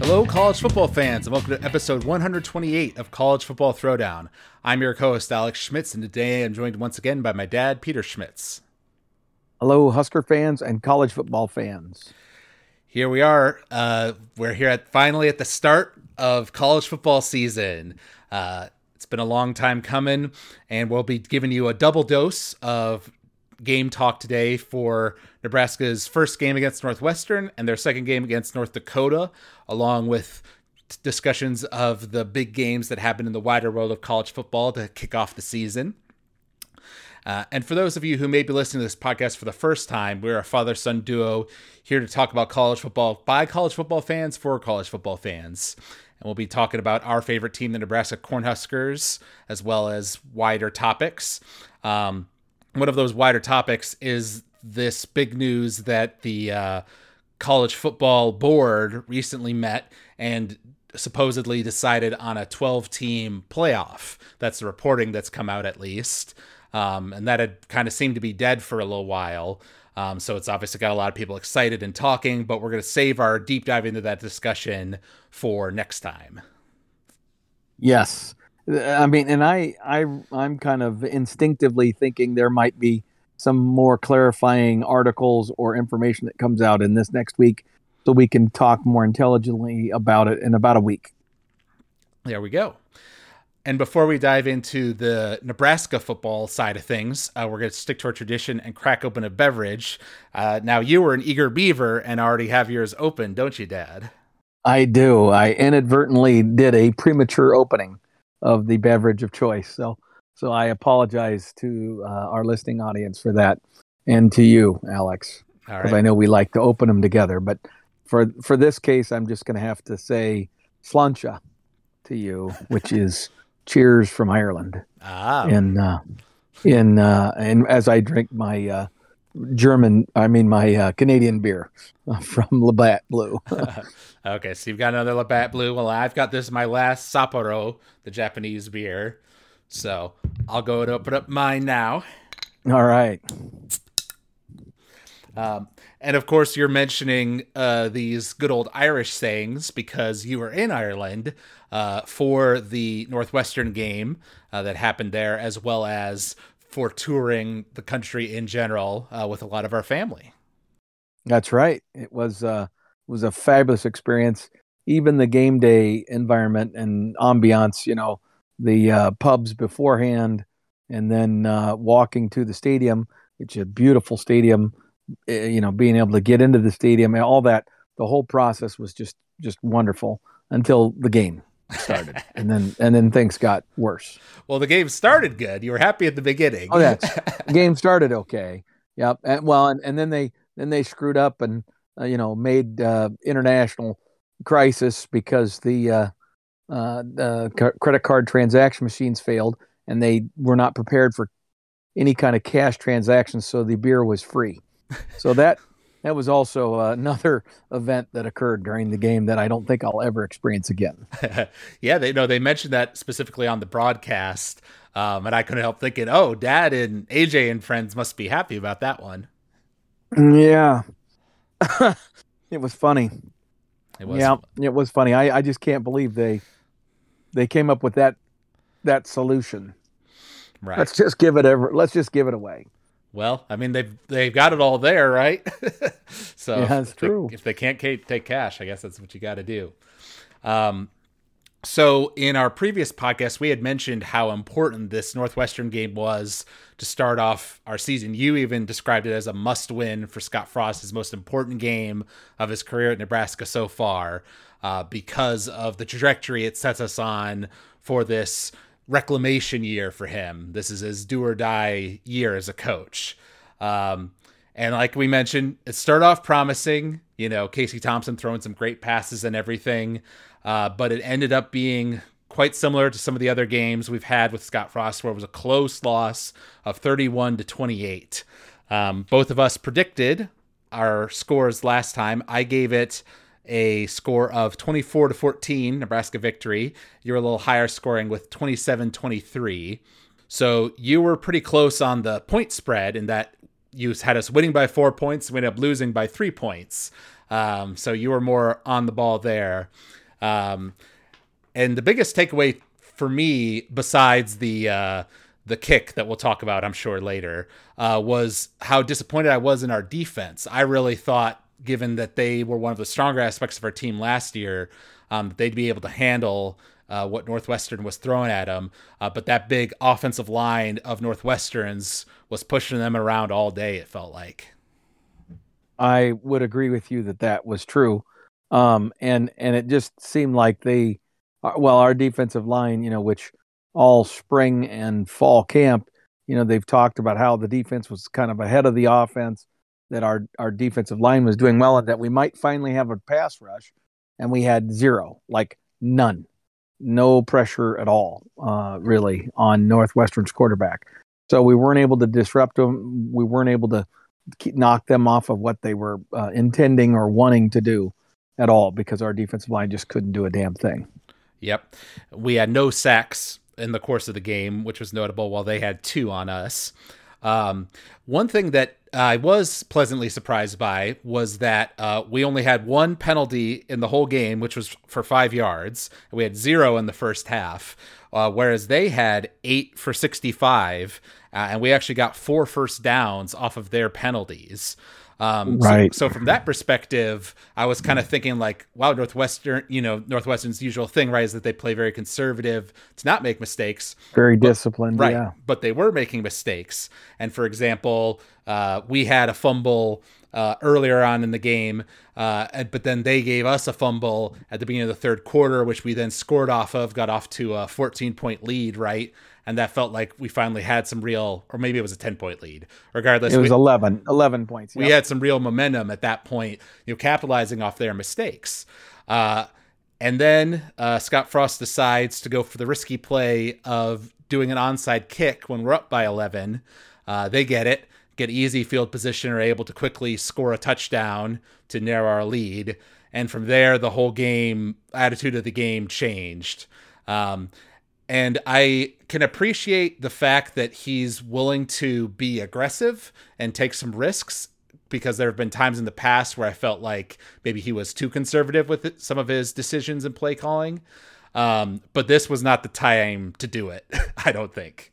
Hello, college football fans, and welcome to episode 128 of College Football Throwdown. I'm your co host, Alex Schmitz, and today I'm joined once again by my dad, Peter Schmitz. Hello, Husker fans and college football fans. Here we are. Uh, we're here at finally at the start of college football season. Uh, it's been a long time coming, and we'll be giving you a double dose of game talk today for Nebraska's first game against Northwestern and their second game against North Dakota, along with discussions of the big games that happen in the wider world of college football to kick off the season. Uh, and for those of you who may be listening to this podcast for the first time, we're a father son duo here to talk about college football by college football fans for college football fans. And we'll be talking about our favorite team, the Nebraska Cornhuskers, as well as wider topics. Um, one of those wider topics is this big news that the uh, college football board recently met and supposedly decided on a 12 team playoff. That's the reporting that's come out at least. Um, and that had kind of seemed to be dead for a little while. Um, so it's obviously got a lot of people excited and talking, but we're going to save our deep dive into that discussion for next time. Yes. I mean, and I, I, I'm kind of instinctively thinking there might be some more clarifying articles or information that comes out in this next week, so we can talk more intelligently about it in about a week. There we go. And before we dive into the Nebraska football side of things, uh, we're going to stick to our tradition and crack open a beverage. Uh, now, you were an eager beaver and already have yours open, don't you, Dad? I do. I inadvertently did a premature opening of the beverage of choice. So, so I apologize to uh, our listening audience for that, and to you, Alex, because right. I know we like to open them together. But for for this case, I'm just going to have to say sláinte to you, which is cheers from Ireland. Ah. In uh, in uh, and as I drink my uh, German, I mean my uh, Canadian beer from Labatt Blue. okay, so you've got another Labatt Blue. Well, I've got this my last Sapporo, the Japanese beer. So I'll go and open up mine now. All right. Um, and of course, you're mentioning uh, these good old Irish sayings because you were in Ireland uh, for the Northwestern game uh, that happened there, as well as for touring the country in general uh, with a lot of our family. That's right. It was uh, was a fabulous experience. Even the game day environment and ambiance, you know, the uh, pubs beforehand, and then uh, walking to the stadium, which is a beautiful stadium. Eh, you know, being able to get into the stadium and all that, the whole process was just just wonderful until the game started, and then and then things got worse. Well, the game started good. You were happy at the beginning. Oh, yeah, game started okay. Yep. And well, and, and then they then they screwed up and uh, you know made uh, international crisis because the uh, uh, the c- credit card transaction machines failed and they were not prepared for any kind of cash transactions, so the beer was free. So that that was also another event that occurred during the game that I don't think I'll ever experience again. yeah, they know they mentioned that specifically on the broadcast, um, and I couldn't help thinking, oh, Dad and AJ and friends must be happy about that one. Yeah, it was funny. It was. Yeah, it was funny. I, I just can't believe they they came up with that that solution. Right. Let's just give it ever. Let's just give it away. Well, I mean they've they've got it all there, right? so yeah, that's if true. They, if they can't take cash, I guess that's what you got to do. Um, so in our previous podcast, we had mentioned how important this Northwestern game was to start off our season. You even described it as a must-win for Scott Frost, his most important game of his career at Nebraska so far, uh, because of the trajectory it sets us on for this reclamation year for him. This is his do or die year as a coach. Um, and like we mentioned, it started off promising. You know, Casey Thompson throwing some great passes and everything, uh, but it ended up being quite similar to some of the other games we've had with Scott Frost, where it was a close loss of 31 to 28. Um, both of us predicted our scores last time. I gave it a score of 24 to 14, Nebraska victory. You're a little higher scoring with 27 23. So you were pretty close on the point spread in that you had us winning by four points. We ended up losing by three points. Um, so you were more on the ball there. Um, and the biggest takeaway for me, besides the uh, the kick that we'll talk about, I'm sure later, uh, was how disappointed I was in our defense. I really thought, given that they were one of the stronger aspects of our team last year, um, they'd be able to handle uh, what Northwestern was throwing at them. Uh, but that big offensive line of Northwestern's was pushing them around all day. It felt like. I would agree with you that that was true, um, and and it just seemed like they, uh, well, our defensive line, you know, which all spring and fall camp, you know, they've talked about how the defense was kind of ahead of the offense, that our our defensive line was doing well, and that we might finally have a pass rush, and we had zero, like none no pressure at all, uh, really, on Northwestern's quarterback. So we weren't able to disrupt them. We weren't able to keep, knock them off of what they were uh, intending or wanting to do at all because our defensive line just couldn't do a damn thing. Yep. We had no sacks in the course of the game, which was notable, while they had two on us. Um, one thing that I was pleasantly surprised by was that uh, we only had one penalty in the whole game, which was for five yards. We had zero in the first half, uh, whereas they had eight for 65, uh, and we actually got four first downs off of their penalties. Um, right. So, so, from that perspective, I was kind of thinking like, wow, Northwestern, you know, Northwestern's usual thing, right, is that they play very conservative to not make mistakes. Very but, disciplined, right? Yeah. But they were making mistakes. And for example, uh, we had a fumble uh, earlier on in the game, uh, but then they gave us a fumble at the beginning of the third quarter, which we then scored off of, got off to a 14 point lead, right? And that felt like we finally had some real, or maybe it was a 10 point lead. Regardless, it was we, 11, 11 points. We had some real momentum at that point, you know, capitalizing off their mistakes. Uh, and then uh, Scott Frost decides to go for the risky play of doing an onside kick when we're up by 11. Uh, they get it, get easy field position, are able to quickly score a touchdown to narrow our lead. And from there, the whole game attitude of the game changed. Um, and I can appreciate the fact that he's willing to be aggressive and take some risks because there have been times in the past where I felt like maybe he was too conservative with some of his decisions and play calling. Um, but this was not the time to do it, I don't think.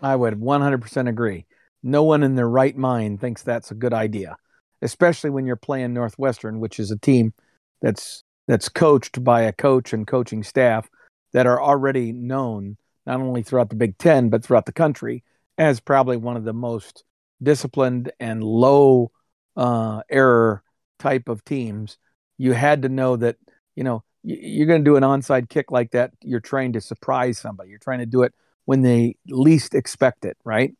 I would 100% agree. No one in their right mind thinks that's a good idea, especially when you're playing Northwestern, which is a team that's that's coached by a coach and coaching staff that are already known not only throughout the Big Ten but throughout the country as probably one of the most disciplined and low uh, error type of teams. You had to know that you know you're going to do an onside kick like that. You're trying to surprise somebody. You're trying to do it when they least expect it, right?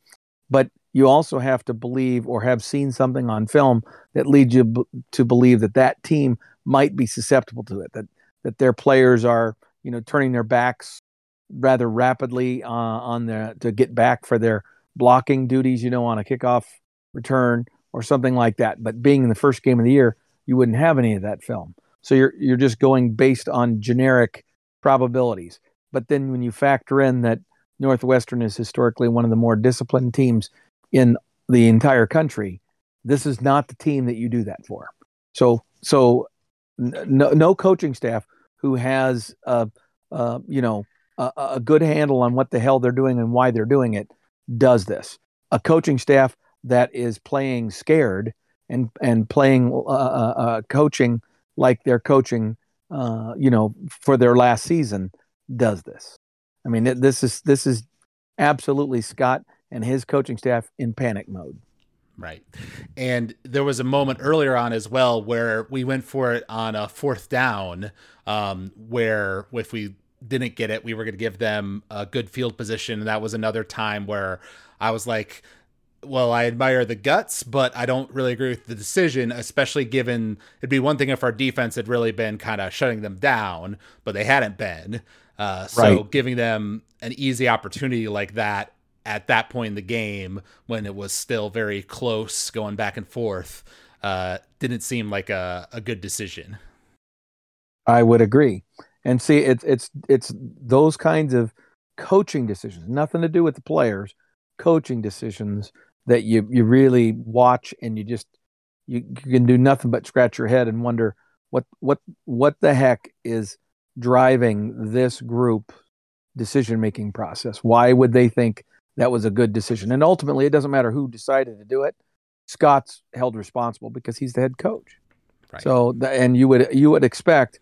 But you also have to believe or have seen something on film that leads you b- to believe that that team might be susceptible to it. That that their players are you know, turning their backs rather rapidly uh, on the to get back for their blocking duties, you know, on a kickoff return or something like that. But being in the first game of the year, you wouldn't have any of that film. So you're you're just going based on generic probabilities. But then when you factor in that Northwestern is historically one of the more disciplined teams in the entire country, this is not the team that you do that for. So so no, no coaching staff who has a, a you know a, a, good handle on what the hell they're doing and why they're doing it does this. A coaching staff that is playing scared and and playing uh, uh, uh coaching like they're coaching uh, you know for their last season does this. I mean this is this is absolutely Scott and his coaching staff in panic mode. Right. And there was a moment earlier on as well where we went for it on a fourth down, um, where if we didn't get it, we were going to give them a good field position. And that was another time where I was like, well, I admire the guts, but I don't really agree with the decision, especially given it'd be one thing if our defense had really been kind of shutting them down, but they hadn't been. Uh, so right. giving them an easy opportunity like that at that point in the game when it was still very close going back and forth uh, didn't seem like a, a good decision. I would agree. And see it's it's it's those kinds of coaching decisions nothing to do with the players coaching decisions that you you really watch and you just you, you can do nothing but scratch your head and wonder what what what the heck is driving this group decision making process? Why would they think that was a good decision and ultimately it doesn't matter who decided to do it scott's held responsible because he's the head coach right. so and you would you would expect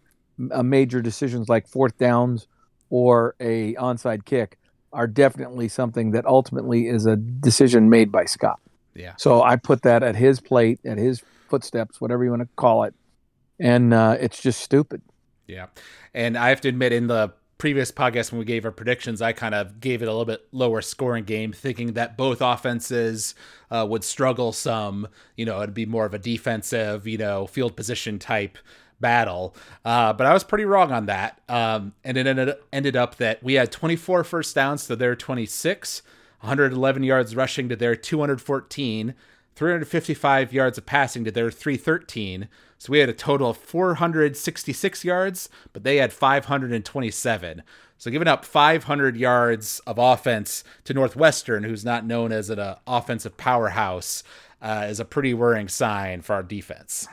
a major decisions like fourth downs or a onside kick are definitely something that ultimately is a decision made by Scott. Yeah. So I put that at his plate, at his footsteps, whatever you want to call it, and uh, it's just stupid. Yeah, and I have to admit, in the previous podcast when we gave our predictions, I kind of gave it a little bit lower scoring game, thinking that both offenses uh, would struggle some. You know, it'd be more of a defensive, you know, field position type battle. Uh, but I was pretty wrong on that. Um, and it ended, ended up that we had 24 first downs to their 26, 111 yards rushing to their 214, 355 yards of passing to their 313. So we had a total of 466 yards, but they had 527. So giving up 500 yards of offense to Northwestern, who's not known as an uh, offensive powerhouse, uh, is a pretty worrying sign for our defense.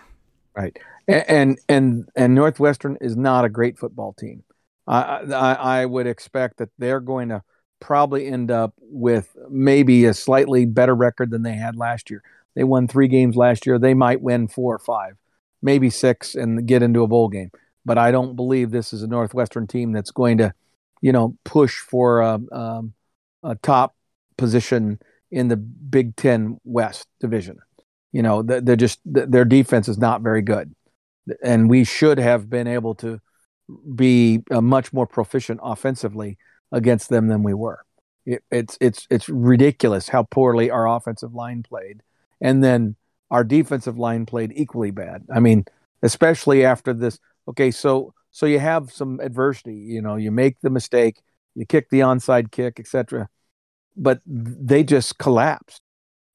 Right and and and Northwestern is not a great football team. I, I, I would expect that they're going to probably end up with maybe a slightly better record than they had last year. They won three games last year. They might win four or five, maybe six, and get into a bowl game. But I don't believe this is a Northwestern team that's going to, you know, push for a, um, a top position in the Big Ten West division. You know, they're just their defense is not very good and we should have been able to be uh, much more proficient offensively against them than we were. It, it's it's it's ridiculous how poorly our offensive line played, and then our defensive line played equally bad. I mean, especially after this. Okay, so so you have some adversity. You know, you make the mistake, you kick the onside kick, etc. But they just collapsed.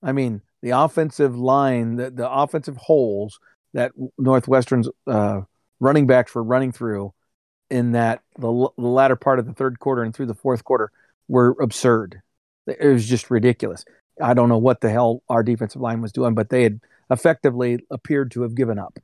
I mean, the offensive line, the, the offensive holes that Northwestern's uh, running backs were running through in that the, the latter part of the third quarter and through the fourth quarter were absurd. It was just ridiculous. I don't know what the hell our defensive line was doing, but they had effectively appeared to have given up.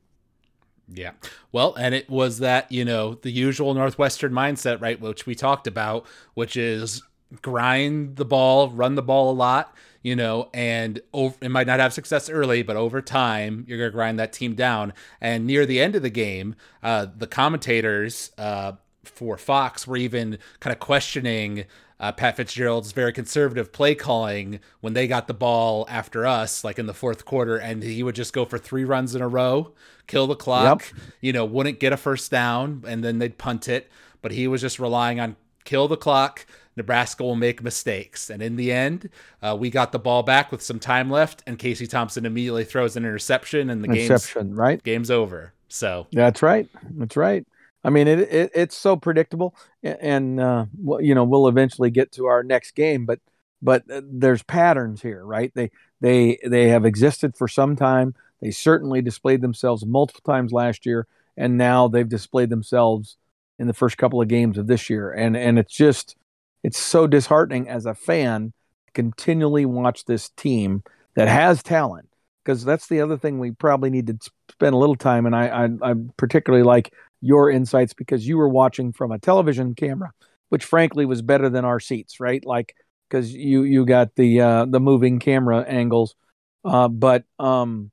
Yeah. Well, and it was that, you know, the usual Northwestern mindset, right, which we talked about, which is grind the ball, run the ball a lot, you know, and over, it might not have success early, but over time, you're going to grind that team down. And near the end of the game, uh, the commentators uh, for Fox were even kind of questioning uh, Pat Fitzgerald's very conservative play calling when they got the ball after us, like in the fourth quarter, and he would just go for three runs in a row, kill the clock, yep. you know, wouldn't get a first down, and then they'd punt it. But he was just relying on kill the clock, Nebraska will make mistakes. And in the end, uh, we got the ball back with some time left, and Casey Thompson immediately throws an interception, and the interception, game's, right? Game's over. So that's right. That's right. I mean, it, it it's so predictable, and uh, you know we'll eventually get to our next game, but but uh, there's patterns here, right? They they they have existed for some time. They certainly displayed themselves multiple times last year, and now they've displayed themselves in the first couple of games of this year, and and it's just it's so disheartening as a fan to continually watch this team that has talent because that's the other thing we probably need to spend a little time and I, I i particularly like your insights because you were watching from a television camera which frankly was better than our seats right? Like because you you got the uh the moving camera angles. Uh but um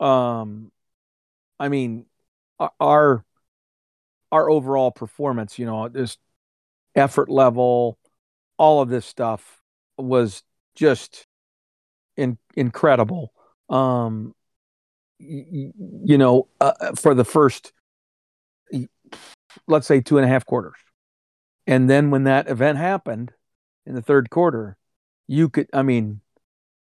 um i mean our our overall performance you know just effort level all of this stuff was just in, incredible. Um, you know, uh, uh, for the first, let's say, two and a half quarters. And then when that event happened in the third quarter, you could, I mean,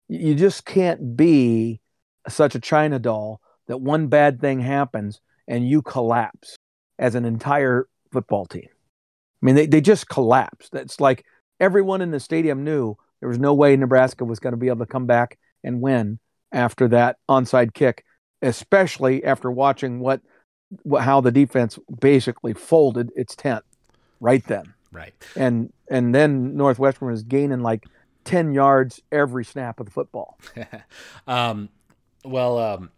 you just can't be such a China doll that one bad thing happens and you collapse as an entire football team. I mean, they, they just collapsed. It's like everyone in the stadium knew there was no way Nebraska was going to be able to come back and win after that onside kick, especially after watching what, what how the defense basically folded its tent right then. Right. And and then Northwestern was gaining like 10 yards every snap of the football. um, well, um,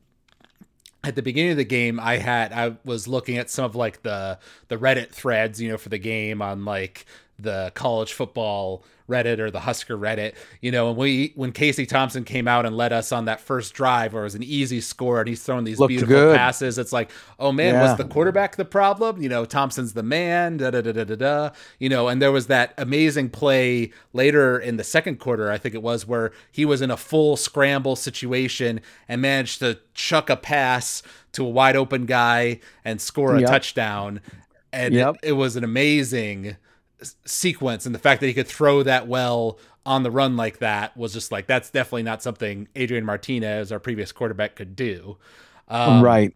at the beginning of the game i had i was looking at some of like the the reddit threads you know for the game on like the college football Reddit or the Husker Reddit. You know, and we when Casey Thompson came out and led us on that first drive where it was an easy score and he's throwing these Looked beautiful good. passes, it's like, oh man, yeah. was the quarterback the problem? You know, Thompson's the man, da da da da da da. You know, and there was that amazing play later in the second quarter, I think it was, where he was in a full scramble situation and managed to chuck a pass to a wide open guy and score a yep. touchdown. And yep. it, it was an amazing sequence and the fact that he could throw that well on the run like that was just like that's definitely not something Adrian Martinez, our previous quarterback, could do. Um, right.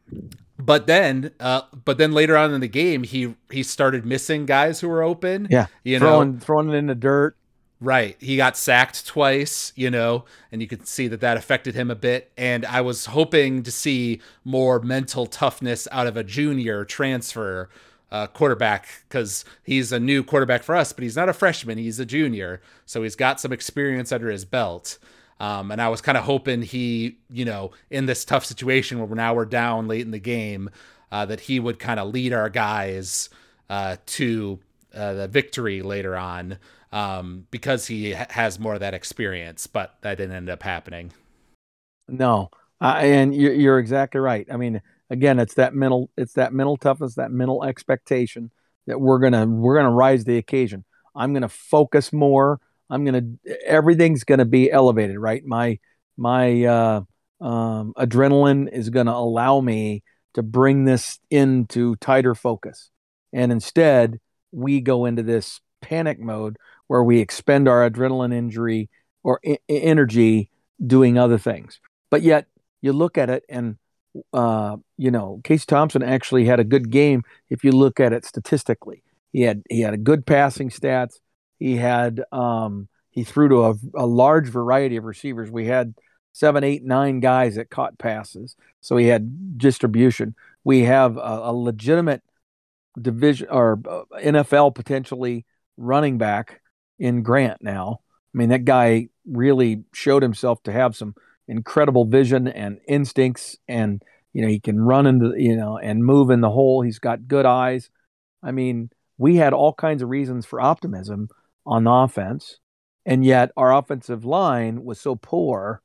But then, uh, but then later on in the game, he he started missing guys who were open. Yeah, you throwing know, throwing it in the dirt. Right. He got sacked twice, you know, and you could see that that affected him a bit. And I was hoping to see more mental toughness out of a junior transfer uh, quarterback because he's a new quarterback for us, but he's not a freshman. He's a junior. So he's got some experience under his belt. Um, and I was kind of hoping he, you know, in this tough situation where now we're down late in the game, uh, that he would kind of lead our guys uh, to uh, the victory later on um, because he ha- has more of that experience. But that didn't end up happening. No, and you're, you're exactly right. I mean, again, it's that mental, it's that mental toughness, that mental expectation that we're gonna we're gonna rise the occasion. I'm gonna focus more. I'm gonna everything's gonna be elevated, right? My my uh, um, adrenaline is gonna allow me to bring this into tighter focus, and instead we go into this panic mode where we expend our adrenaline injury or I- energy doing other things. But yet you look at it and uh, you know, Casey Thompson actually had a good game if you look at it statistically. He had he had a good passing stats. He had um, he threw to a, a large variety of receivers. We had seven, eight, nine guys that caught passes, so he had distribution. We have a, a legitimate division or uh, NFL potentially running back in Grant now. I mean, that guy really showed himself to have some incredible vision and instincts and you know he can run into you know and move in the hole. He's got good eyes. I mean we had all kinds of reasons for optimism on the offense and yet our offensive line was so poor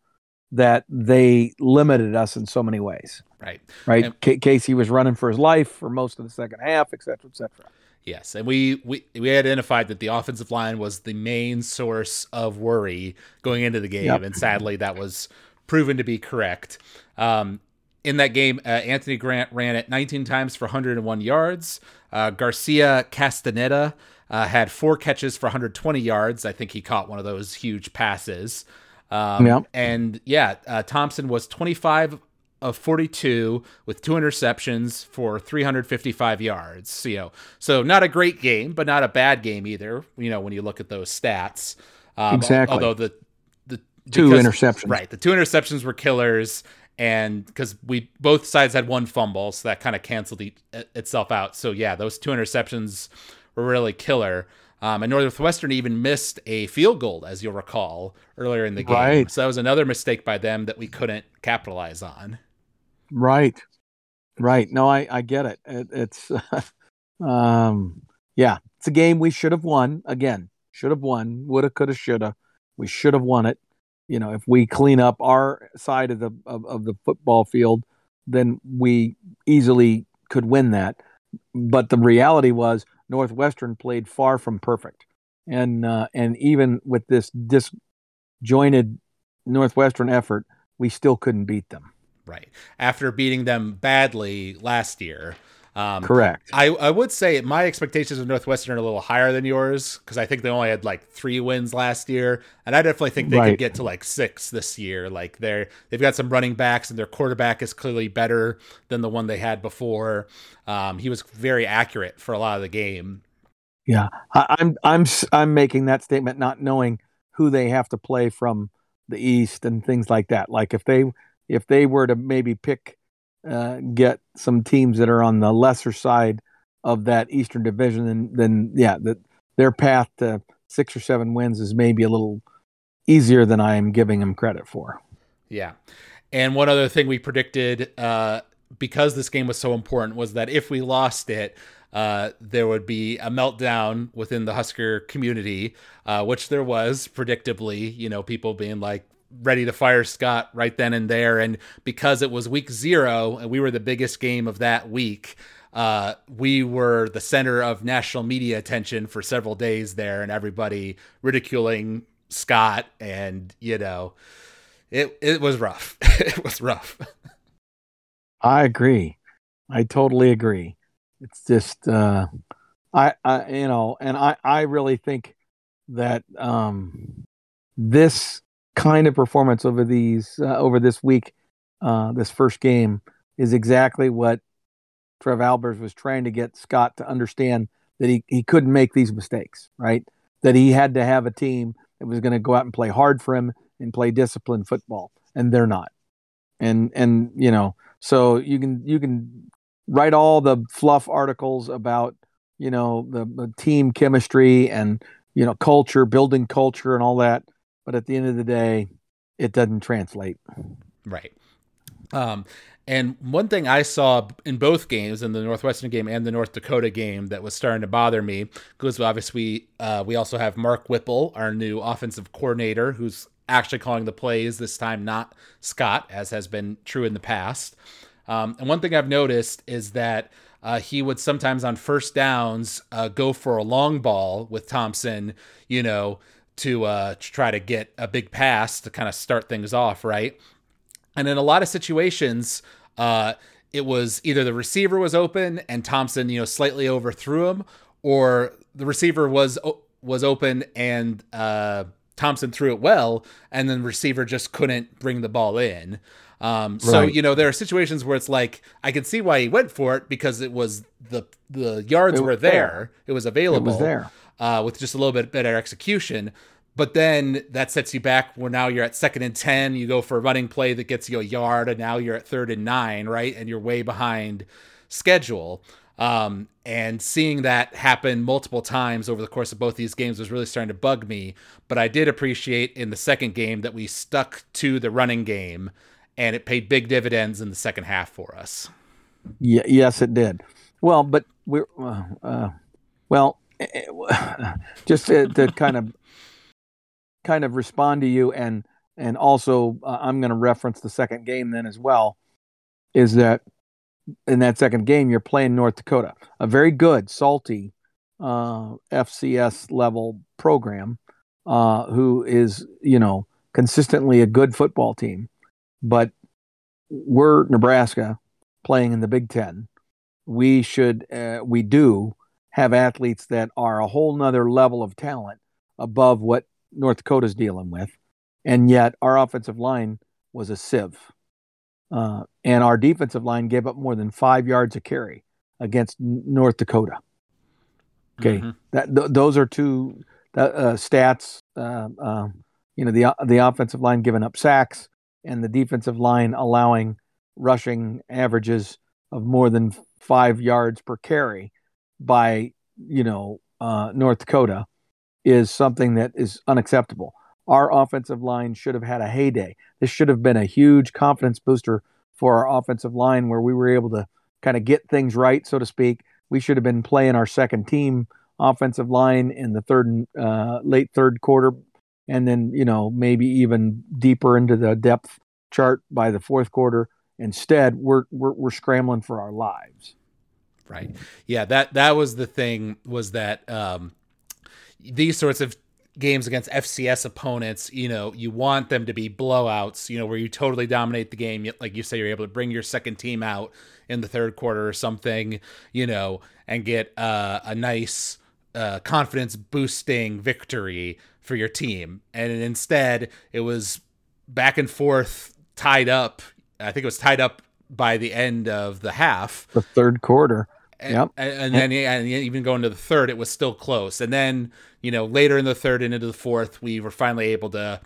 that they limited us in so many ways. Right. Right? And- C- casey was running for his life for most of the second half et cetera et cetera. Yes, and we, we we identified that the offensive line was the main source of worry going into the game, yep. and sadly, that was proven to be correct. Um, in that game, uh, Anthony Grant ran it 19 times for 101 yards. Uh, Garcia Castaneda uh, had four catches for 120 yards. I think he caught one of those huge passes. Um, yeah. And yeah, uh, Thompson was 25 of 42 with two interceptions for 355 yards. So, you know, so not a great game, but not a bad game either. You know, when you look at those stats. Um, exactly. Although the two because, interceptions. Right. The two interceptions were killers. And because we both sides had one fumble, so that kind of canceled the, itself out. So yeah, those two interceptions were really killer. Um, and Northwestern even missed a field goal, as you'll recall, earlier in the game. Right. So that was another mistake by them that we couldn't capitalize on. Right. Right. No, I, I get it. it it's, um, yeah, it's a game we should have won. Again, should have won. Woulda, coulda, shoulda. We should have won it you know, if we clean up our side of the of, of the football field, then we easily could win that. But the reality was Northwestern played far from perfect, and uh, and even with this disjointed Northwestern effort, we still couldn't beat them. Right after beating them badly last year, um, Correct. I, I would say my expectations of Northwestern are a little higher than yours because I think they only had like three wins last year, and I definitely think they right. could get to like six this year. Like they're they've got some running backs, and their quarterback is clearly better than the one they had before. Um, he was very accurate for a lot of the game. Yeah, I, I'm I'm I'm making that statement not knowing who they have to play from the East and things like that. Like if they if they were to maybe pick uh, get some teams that are on the lesser side of that Eastern Division, then then yeah, their path to six or seven wins is maybe a little easier than I am giving them credit for. Yeah. And one other thing we predicted uh, because this game was so important was that if we lost it, uh, there would be a meltdown within the Husker community, uh, which there was, predictably. You know, people being like ready to fire Scott right then and there. And because it was week zero and we were the biggest game of that week, uh, we were the center of national media attention for several days there, and everybody ridiculing Scott. And, you know, it, it was rough. it was rough. I agree. I totally agree. It's just, uh, I, I, you know, and I, I really think that um, this kind of performance over these, uh, over this week, uh, this first game, is exactly what Trev Alberts was trying to get Scott to understand that he, he couldn't make these mistakes, right? That he had to have a team that was going to go out and play hard for him and play disciplined football, and they're not. And and you know, so you can you can write all the fluff articles about you know the, the team chemistry and you know culture, building culture, and all that, but at the end of the day, it doesn't translate. Right. Um, and one thing I saw in both games, in the Northwestern game and the North Dakota game, that was starting to bother me, because obviously uh, we also have Mark Whipple, our new offensive coordinator, who's actually calling the plays this time, not Scott, as has been true in the past. Um, and one thing I've noticed is that uh, he would sometimes on first downs uh, go for a long ball with Thompson, you know, to, uh, to try to get a big pass to kind of start things off, right? And in a lot of situations, uh, it was either the receiver was open and Thompson, you know, slightly overthrew him, or the receiver was was open and uh, Thompson threw it well, and then the receiver just couldn't bring the ball in. Um, so right. you know there are situations where it's like I can see why he went for it because it was the the yards were there. there. it was available, it was there uh, with just a little bit better execution. But then that sets you back where now you're at second and 10. You go for a running play that gets you a yard, and now you're at third and nine, right? And you're way behind schedule. Um, and seeing that happen multiple times over the course of both these games was really starting to bug me. But I did appreciate in the second game that we stuck to the running game, and it paid big dividends in the second half for us. Yeah, yes, it did. Well, but we're uh, uh, well, just to, to kind of kind of respond to you and and also uh, I'm going to reference the second game then as well is that in that second game you're playing North Dakota, a very good salty uh, FCS level program uh, who is you know consistently a good football team, but we're Nebraska playing in the Big Ten. We should uh, we do have athletes that are a whole nother level of talent above what North Dakota's dealing with, and yet our offensive line was a sieve, uh, and our defensive line gave up more than five yards a carry against North Dakota. Okay, mm-hmm. that th- those are two uh, stats. Uh, you know, the the offensive line giving up sacks, and the defensive line allowing rushing averages of more than five yards per carry by you know uh, North Dakota is something that is unacceptable. Our offensive line should have had a heyday. This should have been a huge confidence booster for our offensive line where we were able to kind of get things right, so to speak. We should have been playing our second team offensive line in the third uh, late third quarter, and then you know maybe even deeper into the depth chart by the fourth quarter. Instead, we're we're, we're scrambling for our lives. Right. Yeah. That that was the thing. Was that um, these sorts of games against FCS opponents, you know, you want them to be blowouts, you know, where you totally dominate the game. Like you say, you're able to bring your second team out in the third quarter or something, you know, and get uh, a nice uh, confidence boosting victory for your team. And instead, it was back and forth, tied up. I think it was tied up by the end of the half. The third quarter. And, yep. and, then and even going to the third, it was still close. And then you know later in the third and into the fourth, we were finally able to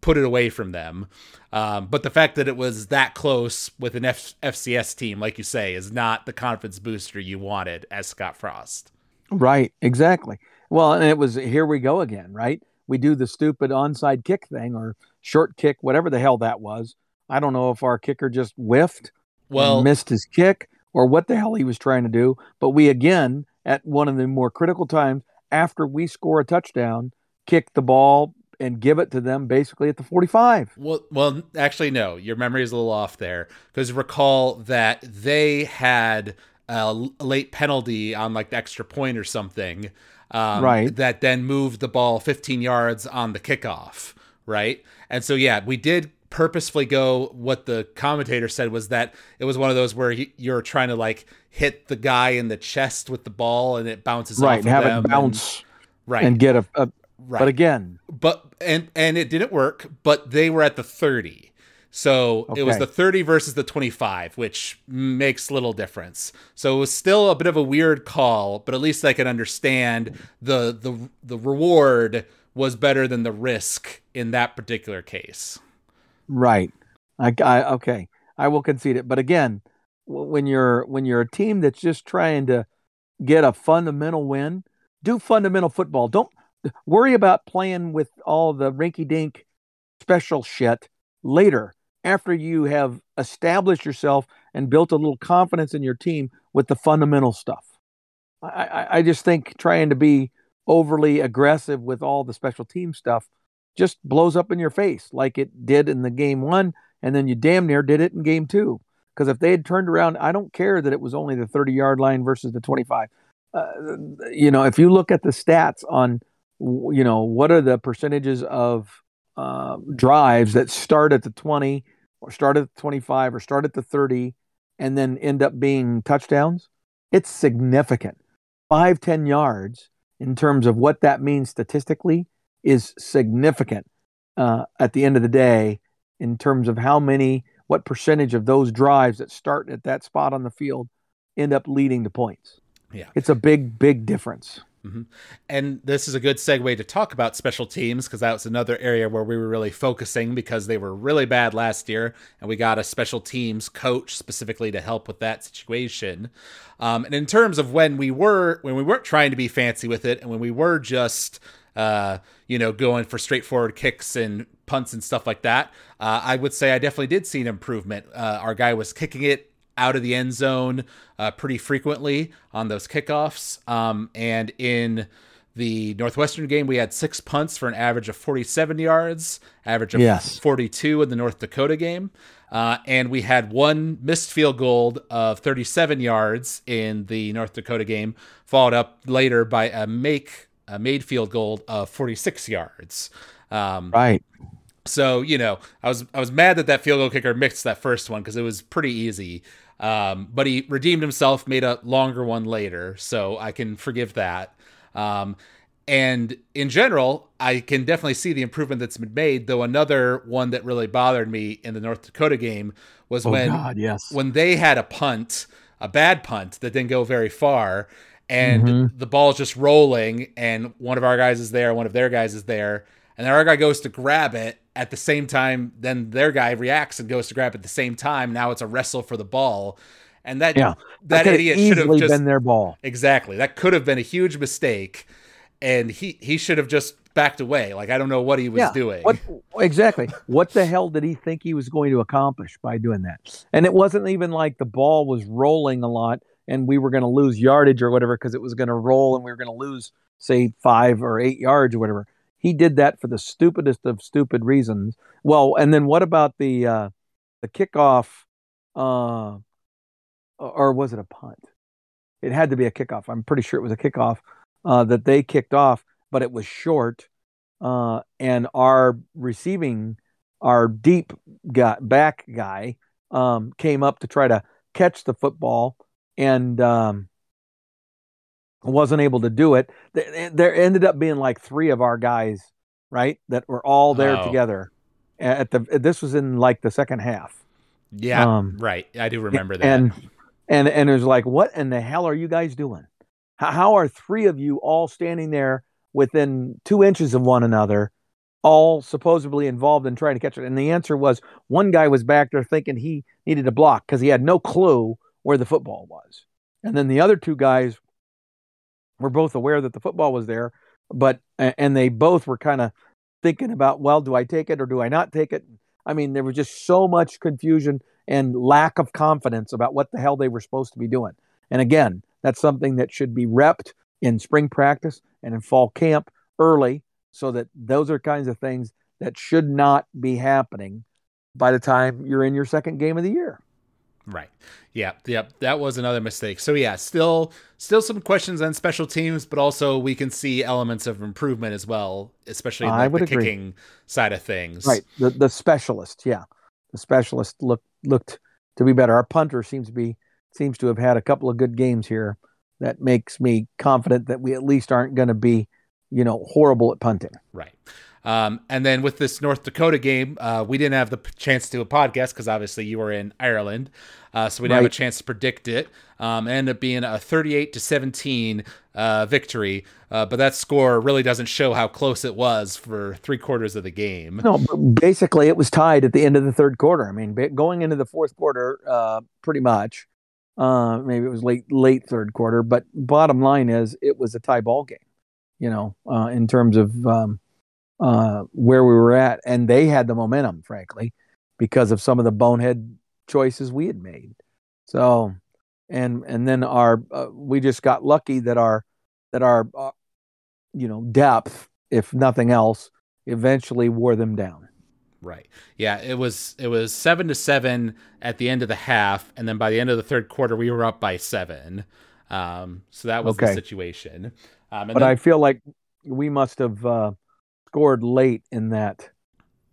put it away from them. Um, but the fact that it was that close with an F- FCS team, like you say, is not the confidence booster you wanted as Scott Frost. Right. Exactly. Well, and it was here we go again. Right. we do the stupid onside kick thing or short kick, whatever the hell that was. I don't know if our kicker just whiffed, well, missed his kick, or what the hell he was trying to do. But we again, at one of the more critical times, after we score a touchdown, kick the ball and give it to them basically at the 45. Well, well, actually, no. Your memory is a little off there because recall that they had a late penalty on like the extra point or something, um, right? That then moved the ball 15 yards on the kickoff, right? And so yeah, we did purposefully go what the commentator said was that it was one of those where he, you're trying to like hit the guy in the chest with the ball and it bounces right, off and have them it bounce and, right. and get a, a right. but again. But and and it didn't work but they were at the 30 so okay. it was the 30 versus the 25 which makes little difference. So it was still a bit of a weird call but at least i can understand the the the reward was better than the risk in that particular case Right. I, I okay. I will concede it. But again, when you're when you're a team that's just trying to get a fundamental win, do fundamental football. Don't worry about playing with all the rinky-dink special shit later after you have established yourself and built a little confidence in your team with the fundamental stuff. I, I, I just think trying to be overly aggressive with all the special team stuff just blows up in your face like it did in the game one, and then you damn near did it in game two. Because if they had turned around, I don't care that it was only the 30 yard line versus the 25. Uh, you know, if you look at the stats on, you know, what are the percentages of uh, drives that start at the 20 or start at the 25 or start at the 30 and then end up being touchdowns, it's significant. Five, 10 yards in terms of what that means statistically is significant uh, at the end of the day in terms of how many, what percentage of those drives that start at that spot on the field end up leading to points. Yeah. It's a big, big difference. Mm-hmm. And this is a good segue to talk about special teams because that was another area where we were really focusing because they were really bad last year, and we got a special teams coach specifically to help with that situation. Um, and in terms of when we were when we weren't trying to be fancy with it, and when we were just uh, you know, going for straightforward kicks and punts and stuff like that. Uh, I would say I definitely did see an improvement. Uh, our guy was kicking it out of the end zone uh, pretty frequently on those kickoffs. Um, and in the Northwestern game, we had six punts for an average of 47 yards, average of yes. 42 in the North Dakota game. Uh, and we had one missed field goal of 37 yards in the North Dakota game, followed up later by a make a made field goal of 46 yards. Um, right. So you know, I was I was mad that that field goal kicker mixed that first one because it was pretty easy. Um, but he redeemed himself, made a longer one later, so I can forgive that. Um, and in general, I can definitely see the improvement that's been made. Though another one that really bothered me in the North Dakota game was oh when God, yes. when they had a punt, a bad punt that didn't go very far, and mm-hmm. the ball is just rolling, and one of our guys is there, one of their guys is there, and then our guy goes to grab it at the same time. Then their guy reacts and goes to grab it at the same time. Now it's a wrestle for the ball, and that yeah, that, that idiot should have just been their ball. Exactly, that could have been a huge mistake, and he he should have just backed away. Like I don't know what he was yeah. doing. What exactly? what the hell did he think he was going to accomplish by doing that? And it wasn't even like the ball was rolling a lot and we were going to lose yardage or whatever because it was going to roll and we were going to lose say five or eight yards or whatever. He did that for the stupidest of stupid reasons. Well, and then what about the uh, the kickoff, uh, or was it a punt? It had to be a kickoff. I'm pretty sure it was a kickoff uh, that they kicked off, but it was short, uh, and our receiving, our deep guy, back guy, um, came up to try to catch the football and um, wasn't able to do it. There ended up being like three of our guys, right, that were all there oh. together. At the this was in like the second half. Yeah, um, right. I do remember that. And and and it was like, what in the hell are you guys doing? How, how are three of you all standing there within two inches of one another? all supposedly involved in trying to catch it? And the answer was one guy was back there thinking he needed a block because he had no clue where the football was. And then the other two guys were both aware that the football was there, but and they both were kind of thinking about, well, do I take it or do I not take it? I mean, there was just so much confusion and lack of confidence about what the hell they were supposed to be doing. And again, that's something that should be repped in spring practice and in fall camp early so that those are kinds of things that should not be happening by the time you're in your second game of the year. Right. Yeah. Yep. That was another mistake. So yeah, still still some questions on special teams, but also we can see elements of improvement as well, especially in like the agree. kicking side of things. Right. The the specialist, yeah. The specialist looked looked to be better. Our punter seems to be seems to have had a couple of good games here that makes me confident that we at least aren't going to be, you know, horrible at punting. Right. Um, and then with this North Dakota game, uh, we didn't have the chance to do a podcast because obviously you were in Ireland, uh, so we didn't right. have a chance to predict it. Um, it ended up being a 38 to 17 uh, victory, uh, but that score really doesn't show how close it was for three quarters of the game. No, basically it was tied at the end of the third quarter. I mean, going into the fourth quarter, uh, pretty much. Uh, maybe it was late late third quarter, but bottom line is it was a tie ball game. You know, in terms of um, uh, where we were at, and they had the momentum, frankly, because of some of the bonehead choices we had made. So, and and then our uh, we just got lucky that our that our uh, you know depth, if nothing else, eventually wore them down. Right. Yeah. It was it was seven to seven at the end of the half, and then by the end of the third quarter, we were up by seven. Um, so that was okay. the situation. Um, but then, I feel like we must have uh, scored late in that.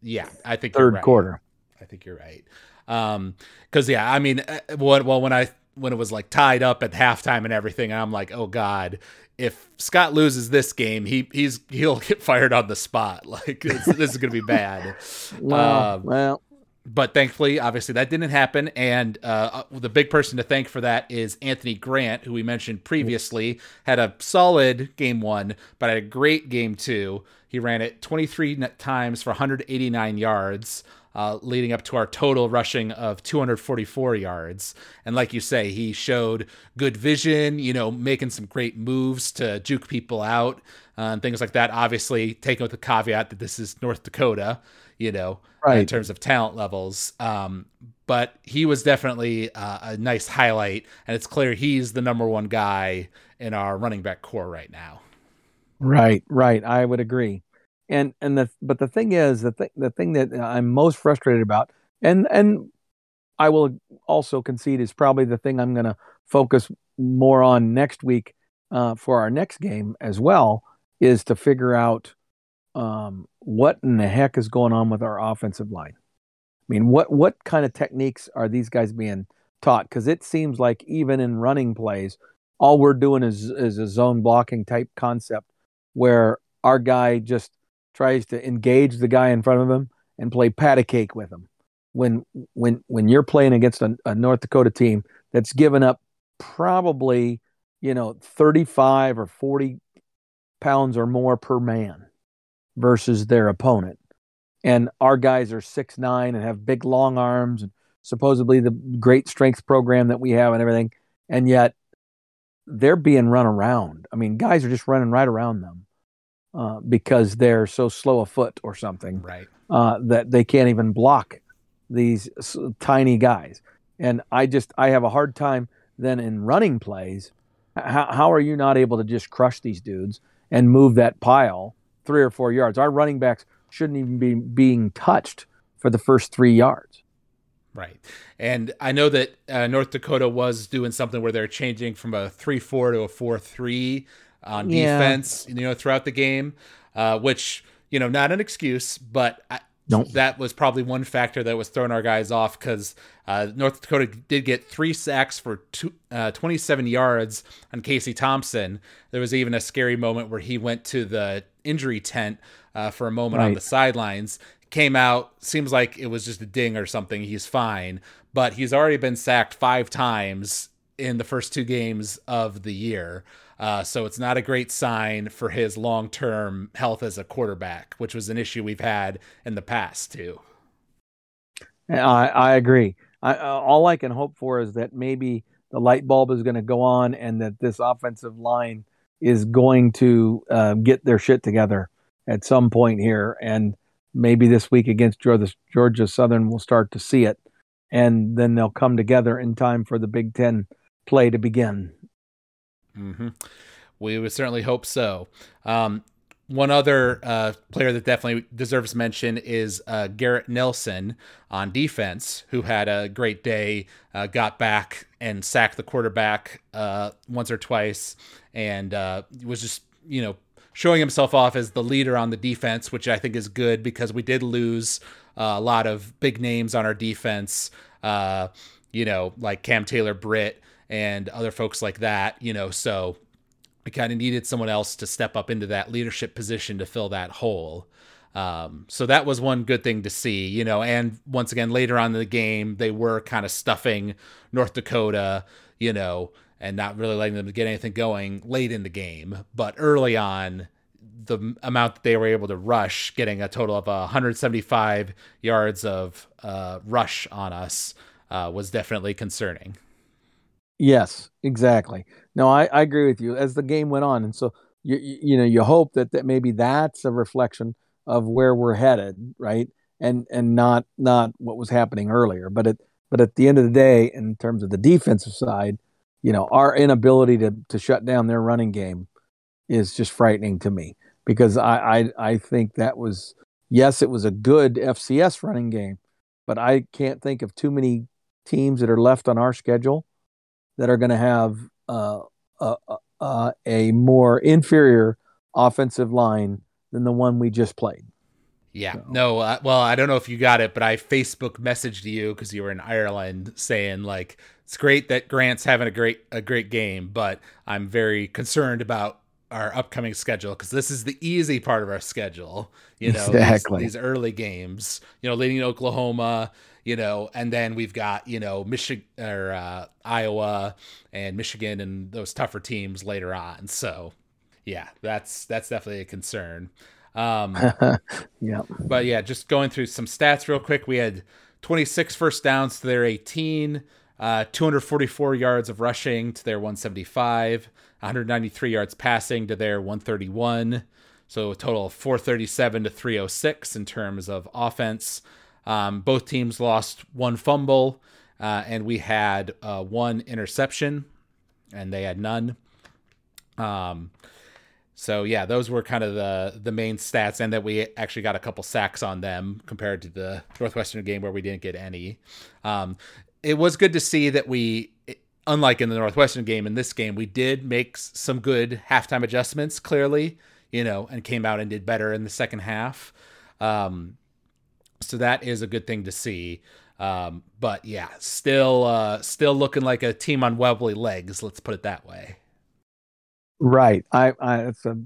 Yeah, I think third right. quarter. I think you're right. Um, because yeah, I mean, uh, well, when I when it was like tied up at halftime and everything, I'm like, oh god, if Scott loses this game, he he's he'll get fired on the spot. Like this is gonna be bad. well, um, well, but thankfully, obviously, that didn't happen. And uh, uh, the big person to thank for that is Anthony Grant, who we mentioned previously, had a solid game one, but had a great game two. He ran it 23 times for 189 yards. Uh, leading up to our total rushing of 244 yards. And like you say, he showed good vision, you know, making some great moves to juke people out uh, and things like that. Obviously, taking with the caveat that this is North Dakota, you know, right. in terms of talent levels. Um, but he was definitely uh, a nice highlight, and it's clear he's the number one guy in our running back corps right now. Right, right. I would agree. And and the but the thing is the thing the thing that I'm most frustrated about, and and I will also concede is probably the thing I'm going to focus more on next week uh, for our next game as well, is to figure out um, what in the heck is going on with our offensive line? I mean, what what kind of techniques are these guys being taught? Because it seems like even in running plays, all we're doing is is a zone blocking type concept where our guy just tries to engage the guy in front of him and play patty cake with him. When when when you're playing against a, a North Dakota team that's given up probably you know 35 or 40 pounds or more per man versus their opponent. And our guys are six nine and have big long arms and supposedly the great strength program that we have and everything. And yet they're being run around. I mean, guys are just running right around them uh, because they're so slow of foot or something. Right. Uh, that they can't even block these tiny guys. And I just I have a hard time then in running plays. How, how are you not able to just crush these dudes and move that pile three or four yards. Our running backs shouldn't even be being touched for the first three yards. Right. And I know that uh, North Dakota was doing something where they're changing from a 3 4 to a 4 3 on yeah. defense, you know, throughout the game, uh, which, you know, not an excuse, but I, Nope. That was probably one factor that was throwing our guys off because uh, North Dakota did get three sacks for two, uh, 27 yards on Casey Thompson. There was even a scary moment where he went to the injury tent uh, for a moment right. on the sidelines. Came out, seems like it was just a ding or something. He's fine, but he's already been sacked five times in the first two games of the year. Uh, so it's not a great sign for his long term health as a quarterback, which was an issue we've had in the past too. I, I agree. I, uh, all I can hope for is that maybe the light bulb is going to go on and that this offensive line is going to uh, get their shit together at some point here, and maybe this week against Georgia, Southern, we'll start to see it, and then they'll come together in time for the Big Ten play to begin. Mm-hmm. We would certainly hope so. Um, one other uh, player that definitely deserves mention is uh, Garrett Nelson on defense, who had a great day, uh, got back and sacked the quarterback uh, once or twice, and uh, was just you know showing himself off as the leader on the defense, which I think is good because we did lose uh, a lot of big names on our defense, you know, like Cam Taylor Britt and other folks like that, you know, so we kind of needed someone else to step up into that leadership position to fill that hole. Um, so that was one good thing to see, you know. And once again, later on in the game, they were kind of stuffing North Dakota, you know, and not really letting them get anything going late in the game. But early on, the amount that they were able to rush, getting a total of 175 yards of uh, rush on us, uh, was definitely concerning. Yes, exactly. No, I, I agree with you. As the game went on, and so you you know you hope that that maybe that's a reflection of where we're headed, right? And and not not what was happening earlier. But it but at the end of the day, in terms of the defensive side, you know, our inability to to shut down their running game is just frightening to me because I I, I think that was yes, it was a good FCS running game, but I can't think of too many teams that are left on our schedule that are going to have uh, uh, uh, a more inferior offensive line than the one we just played. Yeah. So. No. Uh, well, I don't know if you got it, but I Facebook messaged you because you were in Ireland, saying like it's great that Grant's having a great a great game, but I'm very concerned about our upcoming schedule because this is the easy part of our schedule. You know, exactly. these, these early games. You know, leading Oklahoma you know, and then we've got, you know, Michigan or uh, Iowa and Michigan and those tougher teams later on. So, yeah, that's that's definitely a concern. Um, yeah. But yeah, just going through some stats real quick. We had 26 first downs to their 18, uh, 244 yards of rushing to their 175, 193 yards passing to their 131. So a total of 437 to 306 in terms of offense. Um, both teams lost one fumble, uh, and we had uh, one interception, and they had none. Um, so yeah, those were kind of the the main stats, and that we actually got a couple sacks on them compared to the Northwestern game where we didn't get any. Um, it was good to see that we, unlike in the Northwestern game, in this game we did make some good halftime adjustments. Clearly, you know, and came out and did better in the second half. Um, so that is a good thing to see. Um, but yeah, still uh, still looking like a team on wobbly legs. Let's put it that way. Right. I, I it's a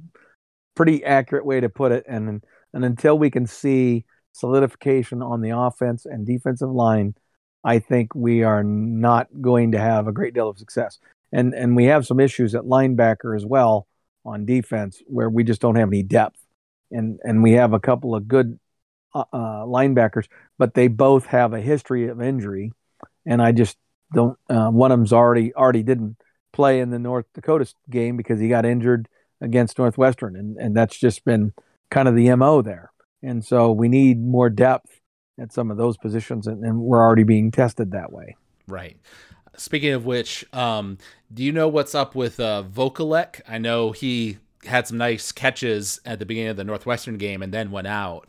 pretty accurate way to put it. And and until we can see solidification on the offense and defensive line, I think we are not going to have a great deal of success. And and we have some issues at linebacker as well on defense where we just don't have any depth. And and we have a couple of good uh, uh, linebackers, but they both have a history of injury, and I just don't. Uh, one of them's already already didn't play in the North Dakota game because he got injured against Northwestern, and and that's just been kind of the mo there. And so we need more depth at some of those positions, and, and we're already being tested that way. Right. Speaking of which, um, do you know what's up with uh, Vokolek? I know he had some nice catches at the beginning of the Northwestern game and then went out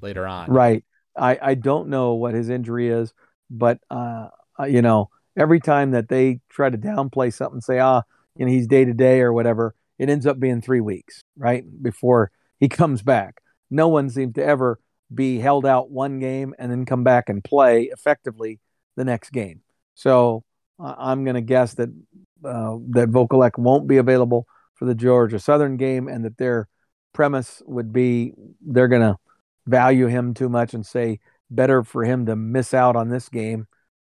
later on. Right. I, I don't know what his injury is, but uh, uh, you know, every time that they try to downplay something, say, ah, you know, he's day to day or whatever, it ends up being three weeks, right? Before he comes back. No one seems to ever be held out one game and then come back and play effectively the next game. So uh, I'm going to guess that uh, that Vokolek won't be available for the Georgia Southern game, and that their premise would be they're going to value him too much and say better for him to miss out on this game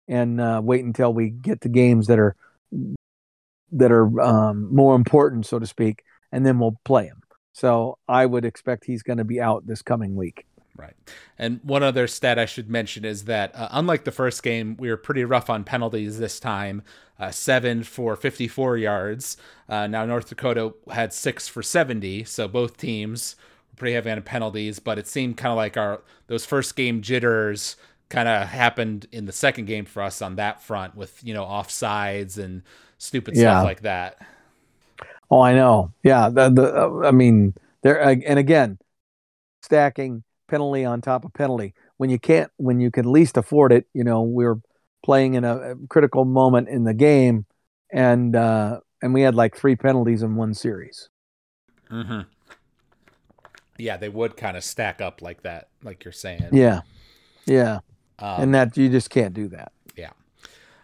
and uh, wait until we get to games that are that are um, more important, so to speak, and then we'll play him. So I would expect he's going to be out this coming week. Right. And one other stat I should mention is that uh, unlike the first game, we were pretty rough on penalties this time. Uh, seven for 54 yards. Uh, now North Dakota had six for 70, so both teams pretty heavy on penalties. But it seemed kind of like our those first game jitters kind of happened in the second game for us on that front with you know offsides and stupid yeah. stuff like that. Oh, I know. Yeah, the, the uh, I mean, there and again, stacking penalty on top of penalty when you can't when you can least afford it. You know, we are playing in a, a critical moment in the game, and uh, and we had like three penalties in one series. Mm-hmm. Yeah, they would kind of stack up like that, like you're saying. Yeah, yeah, um, and that you just can't do that. Yeah.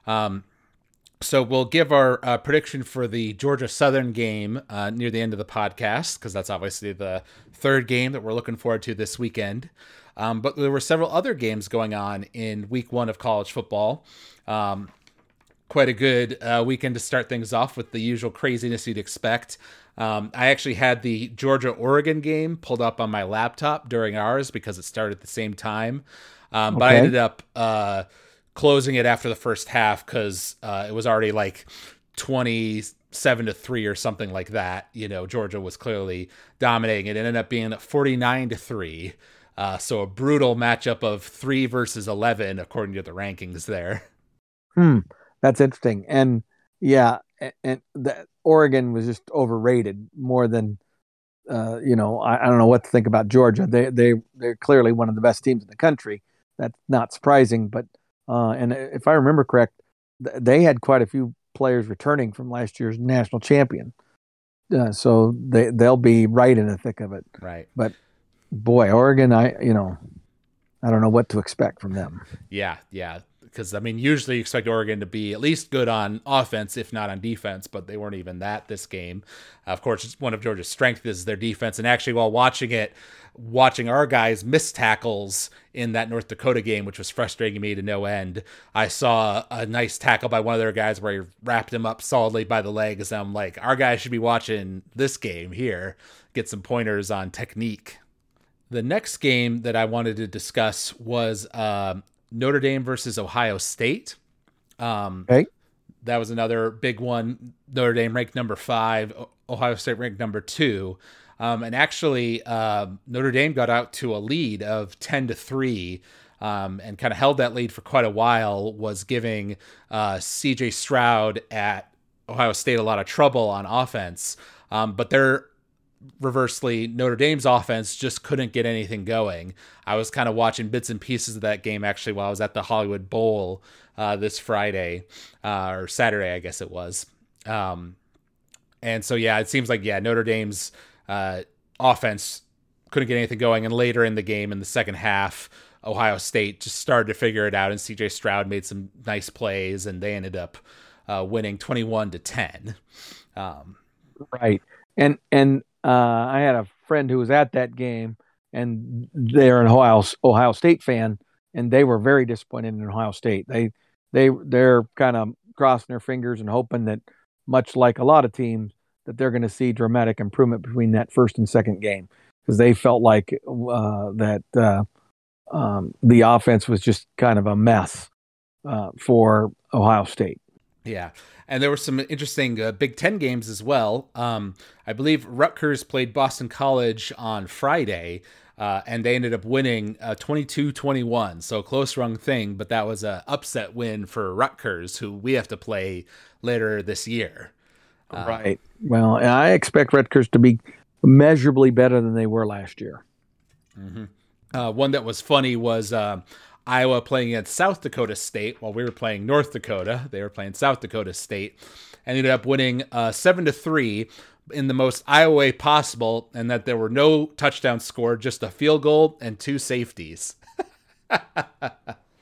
Um, so we'll give our uh, prediction for the Georgia Southern game uh, near the end of the podcast because that's obviously the third game that we're looking forward to this weekend. Um, but there were several other games going on in week one of college football. Um, quite a good uh, weekend to start things off with the usual craziness you'd expect. Um, I actually had the Georgia Oregon game pulled up on my laptop during ours because it started at the same time. Um, okay. But I ended up uh, closing it after the first half because uh, it was already like 27 to 3 or something like that. You know, Georgia was clearly dominating. It ended up being 49 to 3. Uh, so a brutal matchup of 3 versus 11, according to the rankings there. Hmm. That's interesting. And yeah, and, and the, Oregon was just overrated more than. Uh, you know, I, I, don't know what to think about Georgia. They they they're clearly one of the best teams in the country. That's not surprising, but uh, and if I remember correct, they had quite a few players returning from last year's national champion. Uh, so they they'll be right in the thick of it. Right. But boy, Oregon, I you know, I don't know what to expect from them. Yeah, yeah because I mean, usually you expect Oregon to be at least good on offense, if not on defense, but they weren't even that this game. Uh, of course, one of Georgia's strengths is their defense, and actually, while watching it, watching our guys miss tackles in that North Dakota game, which was frustrating me to no end, I saw a nice tackle by one of their guys where he wrapped him up solidly by the legs. I'm like, our guys should be watching this game here, get some pointers on technique. The next game that I wanted to discuss was um, Notre Dame versus Ohio State. Um, okay. That was another big one. Notre Dame ranked number five, Ohio State ranked number two. Um, and actually, uh, Notre Dame got out to a lead of 10 to 3 um, and kind of held that lead for quite a while, was giving uh, CJ Stroud at Ohio State a lot of trouble on offense. Um, but they're reversely, Notre Dame's offense just couldn't get anything going. I was kind of watching bits and pieces of that game actually while I was at the Hollywood Bowl uh, this Friday uh, or Saturday, I guess it was. Um, and so, yeah, it seems like, yeah, Notre Dame's uh, offense couldn't get anything going. And later in the game, in the second half, Ohio State just started to figure it out, and CJ Stroud made some nice plays, and they ended up uh, winning 21 to 10. Um, right. And, and, uh, I had a friend who was at that game, and they're an Ohio Ohio State fan, and they were very disappointed in Ohio State. They they they're kind of crossing their fingers and hoping that, much like a lot of teams, that they're going to see dramatic improvement between that first and second game because they felt like uh, that uh, um, the offense was just kind of a mess uh, for Ohio State. Yeah, and there were some interesting uh, Big Ten games as well. Um, I believe Rutgers played Boston College on Friday, uh, and they ended up winning uh, 22 21. So a close run thing, but that was an upset win for Rutgers, who we have to play later this year. Uh, right. Well, I expect Rutgers to be measurably better than they were last year. Mm-hmm. Uh, one that was funny was uh, Iowa playing against South Dakota State while we were playing North Dakota. They were playing South Dakota State. And ended up winning uh, seven to three in the most Iowa way possible, and that there were no touchdowns scored, just a field goal and two safeties.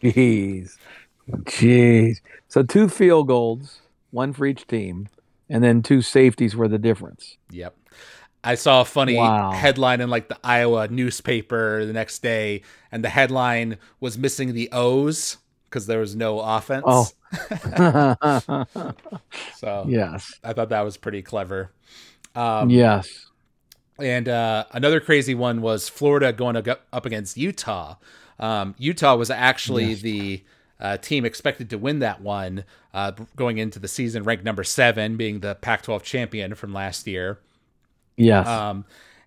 Jeez, jeez. So two field goals, one for each team, and then two safeties were the difference. Yep. I saw a funny wow. headline in like the Iowa newspaper the next day, and the headline was missing the O's because there was no offense. Oh. so yes, I thought that was pretty clever. Um, yes. And uh, another crazy one was Florida going up against Utah. Um, Utah was actually yes. the uh, team expected to win that one uh, going into the season, ranked number seven, being the Pac 12 champion from last year. Yes. Um,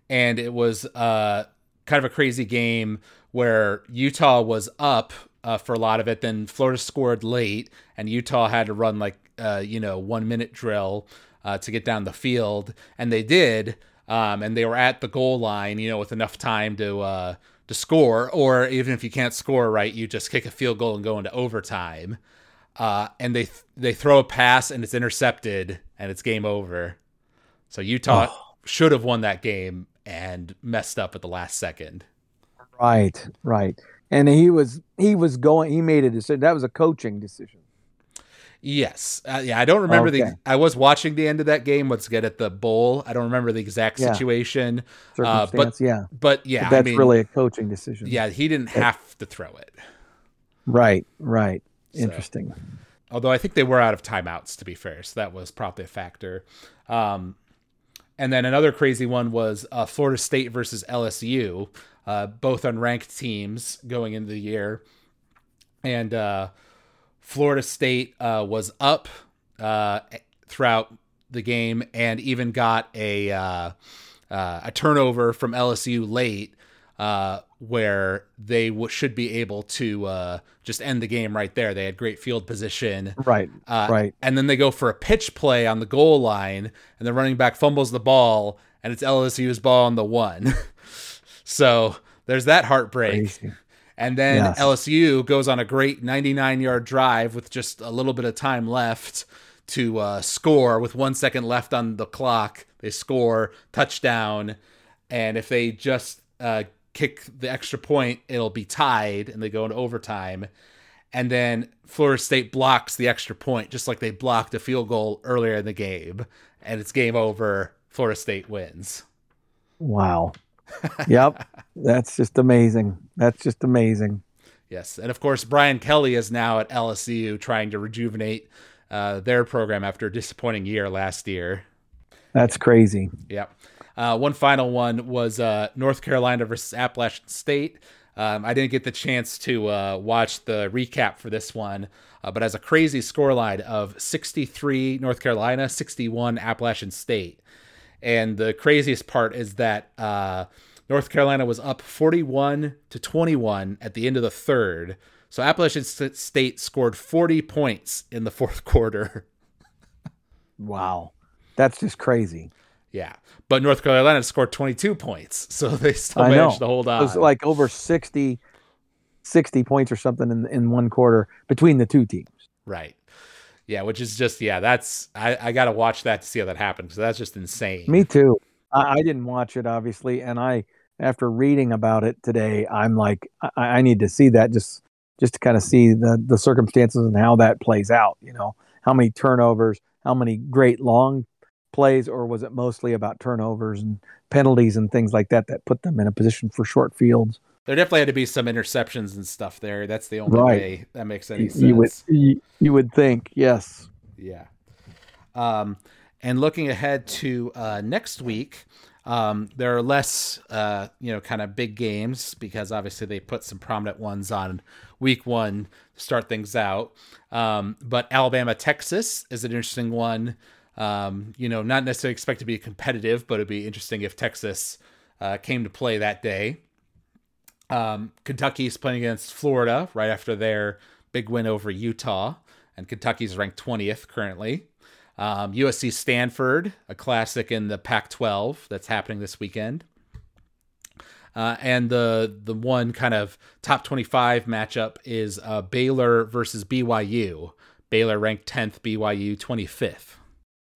and it was uh, kind of a crazy game where Utah was up uh, for a lot of it. Then Florida scored late, and Utah had to run like, uh, you know, one minute drill uh, to get down the field. And they did. Um, and they were at the goal line, you know, with enough time to uh, to score, or even if you can't score right, you just kick a field goal and go into overtime. Uh, and they th- they throw a pass and it's intercepted and it's game over. So Utah oh. Should have won that game and messed up at the last second. Right, right. And he was he was going. He made a decision. That was a coaching decision. Yes. Uh, yeah, I don't remember okay. the. I was watching the end of that game. Let's get at the bowl. I don't remember the exact yeah. situation. Uh, but yeah, but yeah, but that's I mean, really a coaching decision. Yeah, he didn't have to throw it. Right. Right. Interesting. Although I think they were out of timeouts, to be fair, so that was probably a factor. Um, and then another crazy one was uh, Florida State versus LSU, uh, both unranked teams going into the year, and uh, Florida State uh, was up uh, throughout the game and even got a uh, a turnover from LSU late, uh, where they w- should be able to uh, just end the game right there. They had great field position, right, right, and then they go for a pitch play on the goal line, and the running back fumbles the ball, and it's LSU's ball on the one. so there's that heartbreak. Crazy. And then yes. LSU goes on a great 99 yard drive with just a little bit of time left to uh, score with one second left on the clock. They score, touchdown. And if they just uh, kick the extra point, it'll be tied and they go into overtime. And then Florida State blocks the extra point, just like they blocked a field goal earlier in the game. And it's game over. Florida State wins. Wow yep. That's just amazing. That's just amazing. Yes. And of course, Brian Kelly is now at LSU trying to rejuvenate uh, their program after a disappointing year last year. That's crazy. Yep. Uh, one final one was uh, North Carolina versus Appalachian State. Um, I didn't get the chance to uh, watch the recap for this one, uh, but as a crazy scoreline of 63 North Carolina, 61 Appalachian State. And the craziest part is that uh, North Carolina was up 41 to 21 at the end of the third. So Appalachian State scored 40 points in the fourth quarter. wow. That's just crazy. Yeah. But North Carolina scored 22 points. So they still I managed know. to hold on. It was like over 60, 60 points or something in, in one quarter between the two teams. Right. Yeah, which is just yeah, that's I, I got to watch that to see how that happens. So that's just insane. Me too. I, I, didn't watch it obviously, and I after reading about it today, I'm like I, I need to see that just just to kind of see the the circumstances and how that plays out. You know, how many turnovers, how many great long plays, or was it mostly about turnovers and penalties and things like that that put them in a position for short fields? there definitely had to be some interceptions and stuff there. That's the only right. way that makes any sense. You would, you, you would think, yes. Yeah. Um, and looking ahead to uh, next week, um, there are less, uh, you know, kind of big games because obviously they put some prominent ones on week one to start things out. Um, but Alabama, Texas is an interesting one. Um, you know, not necessarily expect to be competitive, but it'd be interesting if Texas uh, came to play that day. Um, is playing against Florida right after their big win over Utah, and Kentucky's ranked 20th currently. Um, USC Stanford, a classic in the Pac-12 that's happening this weekend. Uh, and the the one kind of top 25 matchup is uh, Baylor versus BYU. Baylor ranked 10th, BYU 25th.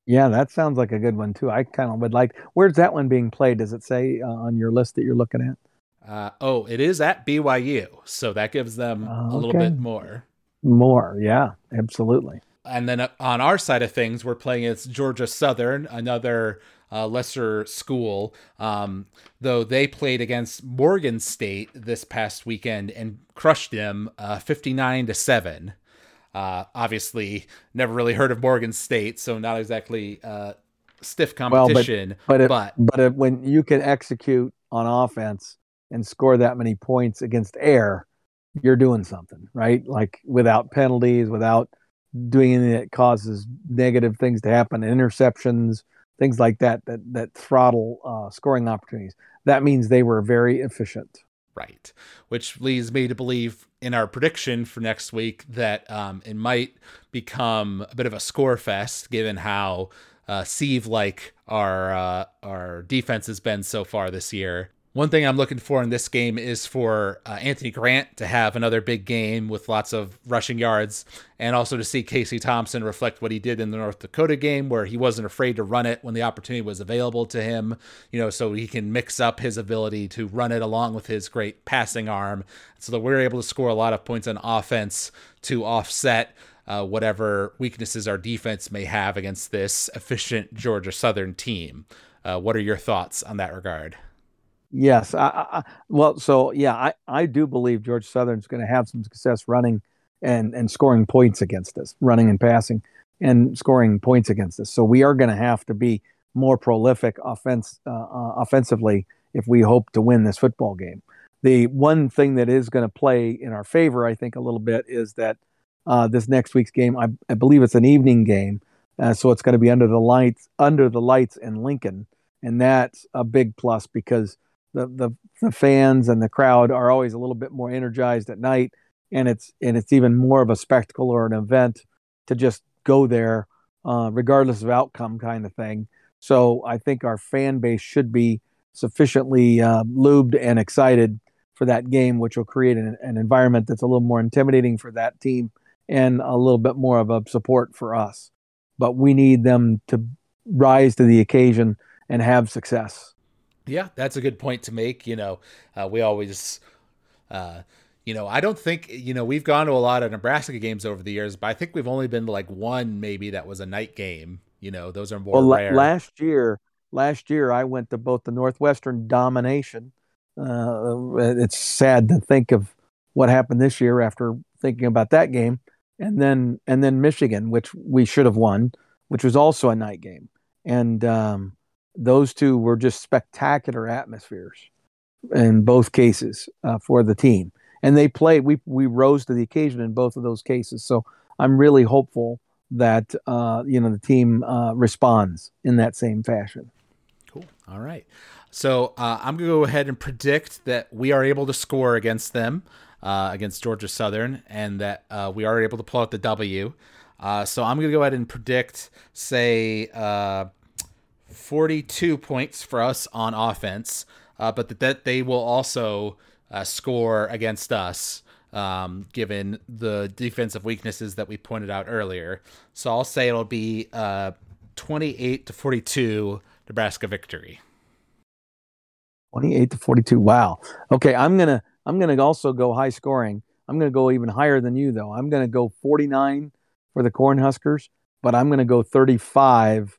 Yeah, that sounds like a good one too. I kind of would like. Where's that one being played? Does it say uh, on your list that you're looking at? Uh, oh, it is at BYU, so that gives them okay. a little bit more. More, yeah, absolutely. And then uh, on our side of things, we're playing against Georgia Southern, another uh, lesser school. Um, though they played against Morgan State this past weekend and crushed them uh, 59 to seven. Uh, obviously, never really heard of Morgan State, so not exactly uh, stiff competition. Well, but but, but, but when you can execute on offense and score that many points against air, you're doing something, right? Like without penalties, without doing anything that causes negative things to happen, interceptions, things like that, that that throttle uh, scoring opportunities. That means they were very efficient. Right, which leads me to believe in our prediction for next week that um, it might become a bit of a score fest, given how uh, sieve like our uh, our defense has been so far this year. One thing I'm looking for in this game is for uh, Anthony Grant to have another big game with lots of rushing yards, and also to see Casey Thompson reflect what he did in the North Dakota game, where he wasn't afraid to run it when the opportunity was available to him. You know, so he can mix up his ability to run it along with his great passing arm, so that we're able to score a lot of points on offense to offset. Uh, whatever weaknesses our defense may have against this efficient Georgia Southern team. Uh, what are your thoughts on that regard? Yes. I, I, well, so yeah, I, I do believe Georgia Southern's going to have some success running and, and scoring points against us, running and passing and scoring points against us. So we are going to have to be more prolific offense uh, uh, offensively if we hope to win this football game. The one thing that is going to play in our favor, I think, a little bit is that uh, this next week's game, I, I, believe it's an evening game, uh, so it's going to be under the lights under the lights in Lincoln, and that's a big plus because the, the the fans and the crowd are always a little bit more energized at night, and it's and it's even more of a spectacle or an event to just go there, uh, regardless of outcome, kind of thing. So I think our fan base should be sufficiently uh, lubed and excited for that game, which will create an, an environment that's a little more intimidating for that team and a little bit more of a support for us. But we need them to rise to the occasion and have success. Yeah, that's a good point to make. You know, uh, we always, uh, you know, I don't think, you know, we've gone to a lot of Nebraska games over the years, but I think we've only been to like one maybe that was a night game. You know, those are more well, rare. Last year, last year I went to both the Northwestern domination. Uh, it's sad to think of what happened this year after thinking about that game, and then and then Michigan, which we should have won, which was also a night game, and um, those two were just spectacular atmospheres in both cases uh, for the team. And they played, we, we rose to the occasion in both of those cases. So I'm really hopeful that, uh, you know, the team uh, responds in that same fashion. Cool. All right. So uh, I'm going to go ahead and predict that we are able to score against them, uh, against Georgia Southern, and that uh, we are able to pull out the W. so I'm going to go ahead and predict, say, 42 points for us on offense, uh, but that, they will also uh, score against us, um, given the defensive weaknesses that we pointed out earlier. So I'll say it'll be uh, 28 to 42 Nebraska victory. 28 to 42. Wow. Okay, I'm to I'm to also go high scoring. I'm to go even higher than you though. I'm to go 49 for the Cornhuskers, but I'm to go 35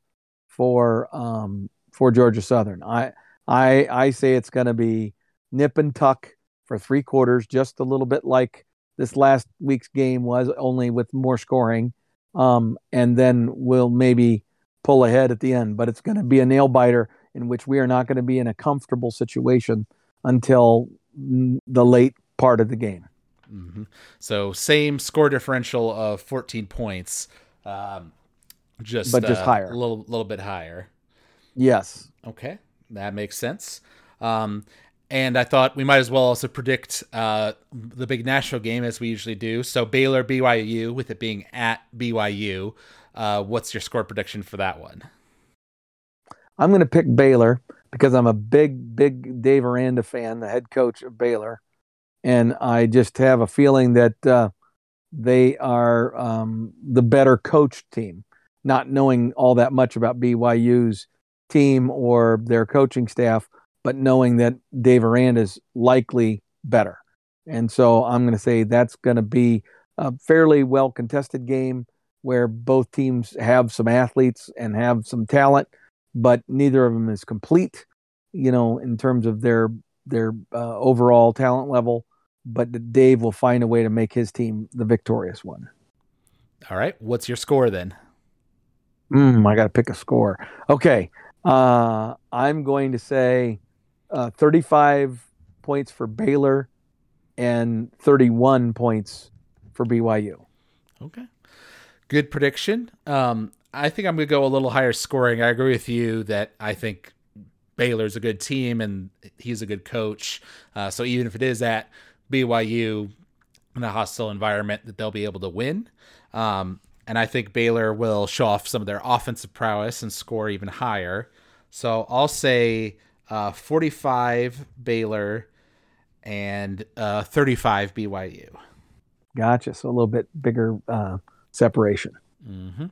for um, for Georgia Southern. I I I say it's going to be nip and tuck for three quarters, just a little bit like this last week's game was, only with more scoring, um, and then we'll maybe pull ahead at the end. But it's going to be a nail biter in which we are not going to be in a comfortable situation until the late part of the game. Mm-hmm. So same score differential of 14 points. Um, just but just uh, higher, a little little bit higher. Yes. Okay, that makes sense. Um, and I thought we might as well also predict uh, the big national game as we usually do. So Baylor BYU, with it being at BYU, uh, what's your score prediction for that one? I'm going to pick Baylor because I'm a big, big Dave Aranda fan, the head coach of Baylor, and I just have a feeling that uh, they are um, the better coached team not knowing all that much about BYU's team or their coaching staff, but knowing that Dave Aranda is likely better. And so I'm going to say that's going to be a fairly well contested game where both teams have some athletes and have some talent, but neither of them is complete, you know, in terms of their their uh, overall talent level. But Dave will find a way to make his team the victorious one. All right. What's your score then? Mm, I got to pick a score. Okay. Uh, I'm going to say uh, 35 points for Baylor and 31 points for BYU. Okay. Good prediction. Um, I think I'm going to go a little higher scoring. I agree with you that I think Baylor's a good team and he's a good coach. Uh, so even if it is at BYU in a hostile environment, that they'll be able to win. Um, and I think Baylor will show off some of their offensive prowess and score even higher. So I'll say uh, 45 Baylor and uh, 35 BYU. Gotcha. So a little bit bigger uh, separation. Mm-hmm.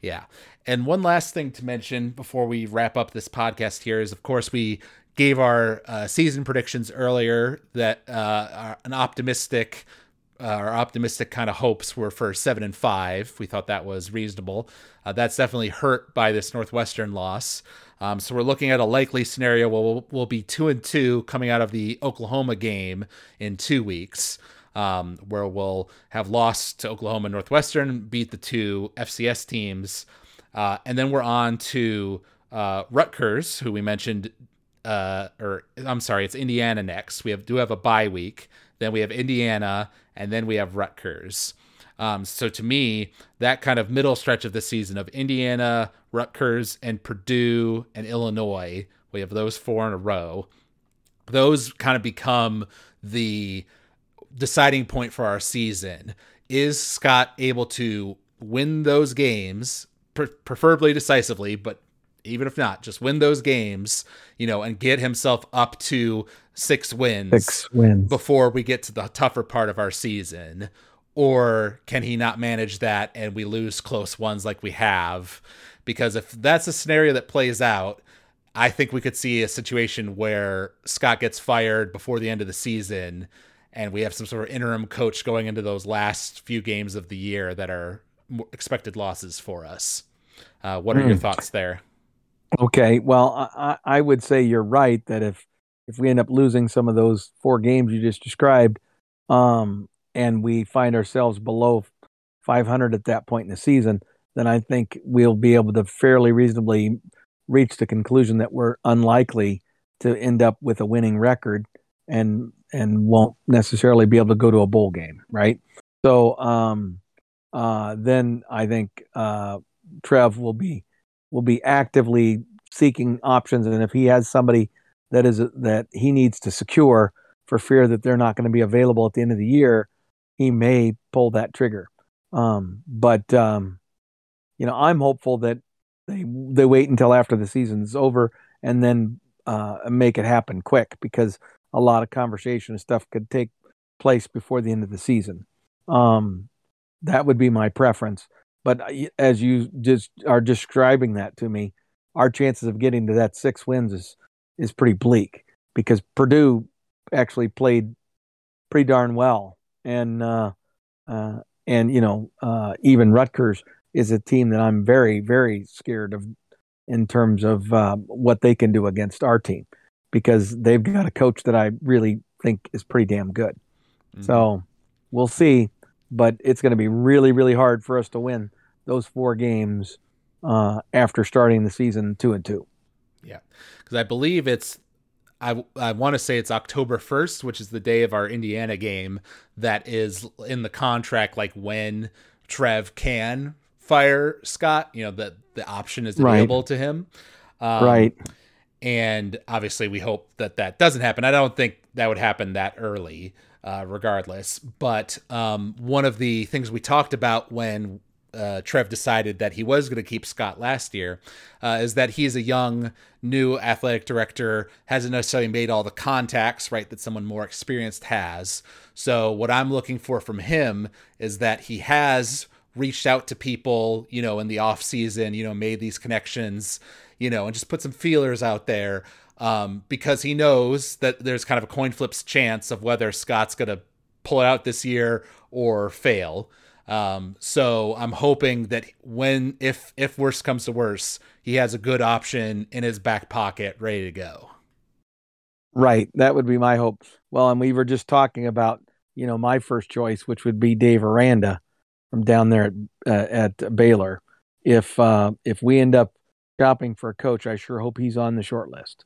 Yeah. And one last thing to mention before we wrap up this podcast here is, of course, we gave our uh, season predictions earlier that uh, an optimistic uh, our optimistic kind of hopes were for seven and five. We thought that was reasonable. Uh, that's definitely hurt by this Northwestern loss. Um, so we're looking at a likely scenario where we'll, we'll, be two and two coming out of the Oklahoma game in two weeks, um, where we'll have lost to Oklahoma Northwestern, beat the two FCS teams, uh, and then we're on to uh, Rutgers, who we mentioned. Uh, or I'm sorry, it's Indiana next. We have do have a bye week. Then we have Indiana, and then we have Rutgers. Um, so to me, that kind of middle stretch of the season of Indiana, Rutgers, and Purdue and Illinois, we have those four in a row. Those kind of become the deciding point for our season. Is Scott able to win those games, pre- preferably decisively, but even if not, just win those games, you know, and get himself up to six wins, six wins before we get to the tougher part of our season? Or can he not manage that and we lose close ones like we have? Because if that's a scenario that plays out, I think we could see a situation where Scott gets fired before the end of the season and we have some sort of interim coach going into those last few games of the year that are expected losses for us. Uh, what are mm. your hmm. thoughts there? Okay, well, I, I would say you're right that if if we end up losing some of those four games you just described, um, and we find ourselves below 500 at that point in the season, then I think we'll be able to fairly reasonably reach the conclusion that we're unlikely to end up with a winning record and and won't necessarily be able to go to a bowl game, right? So um, uh, then I think uh, Trev will be will be actively seeking options, and if he has somebody that is that he needs to secure for fear that they're not going to be available at the end of the year, he may pull that trigger. Um, but um, you know, I'm hopeful that they they wait until after the season's over and then uh, make it happen quick because a lot of conversation and stuff could take place before the end of the season. Um, that would be my preference. But uh, as you just are describing that to me, our chances of getting to that six wins is is pretty bleak because Purdue actually played pretty darn well, and uh, uh, and you know uh, even Rutgers is a team that I'm very very scared of in terms of uh, what they can do against our team because they've got a coach that I really think is pretty damn good. Mm-hmm. So we'll see, but it's going to be really really hard for us to win those four games uh, after starting the season two and two. Yeah, because I believe it's I, I want to say it's October 1st, which is the day of our Indiana game, that is in the contract, like when Trev can fire Scott, you know, that the option is available right. to him. Um, right. And obviously, we hope that that doesn't happen. I don't think that would happen that early, uh, regardless. But um, one of the things we talked about when uh, Trev decided that he was going to keep Scott last year uh, is that he's a young, new athletic director, hasn't necessarily made all the contacts, right, that someone more experienced has. So, what I'm looking for from him is that he has reached out to people, you know, in the off season, you know, made these connections, you know, and just put some feelers out there um, because he knows that there's kind of a coin flips chance of whether Scott's going to pull it out this year or fail. Um, so I'm hoping that when if if worse comes to worse, he has a good option in his back pocket ready to go. Right, that would be my hope. Well, and we were just talking about you know my first choice, which would be Dave Aranda from down there at uh, at Baylor, if uh, if we end up shopping for a coach, I sure hope he's on the short list.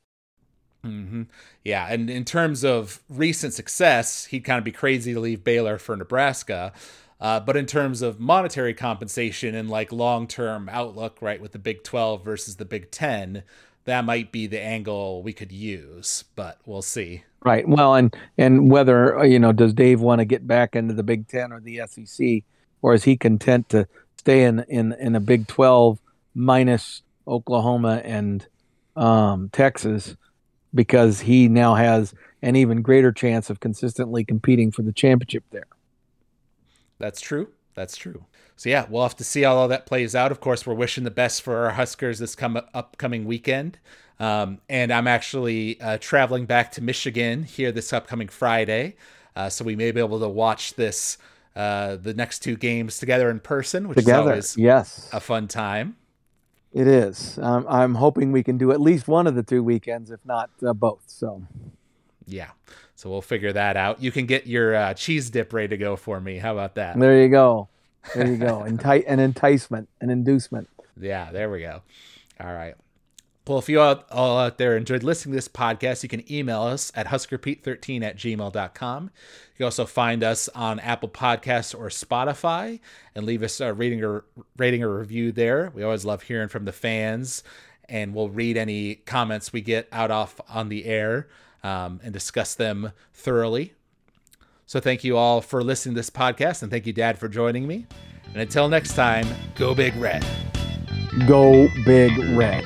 Mm-hmm. Yeah, and in terms of recent success, he'd kind of be crazy to leave Baylor for Nebraska. Uh, but in terms of monetary compensation and like long term outlook, right, with the Big 12 versus the Big 10, that might be the angle we could use, but we'll see. Right. Well, and and whether uh, you know, does Dave want to get back into the Big Ten or the SEC, or is he content to stay in in in a Big 12 minus Oklahoma and um, Texas? Because he now has an even greater chance of consistently competing for the championship there. That's true. That's true. So yeah, we'll have to see how all that plays out. Of course, we're wishing the best for our Huskers this come upcoming weekend. Um, and I'm actually uh, traveling back to Michigan here this upcoming Friday, uh, so we may be able to watch this uh, the next two games together in person, which together, is always yes a fun time. It is. Um, I'm hoping we can do at least one of the two weekends, if not uh, both. So, yeah. So we'll figure that out. You can get your uh, cheese dip ready to go for me. How about that? There you go. There you go. Enti- an enticement, an inducement. Yeah, there we go. All right. Well, if you all, all out there enjoyed listening to this podcast, you can email us at huskerpete13 at gmail.com. You can also find us on Apple Podcasts or Spotify and leave us a rating or rating or review there. We always love hearing from the fans, and we'll read any comments we get out off on the air um, and discuss them thoroughly. So thank you all for listening to this podcast, and thank you, Dad, for joining me. And until next time, go big red. Go big red.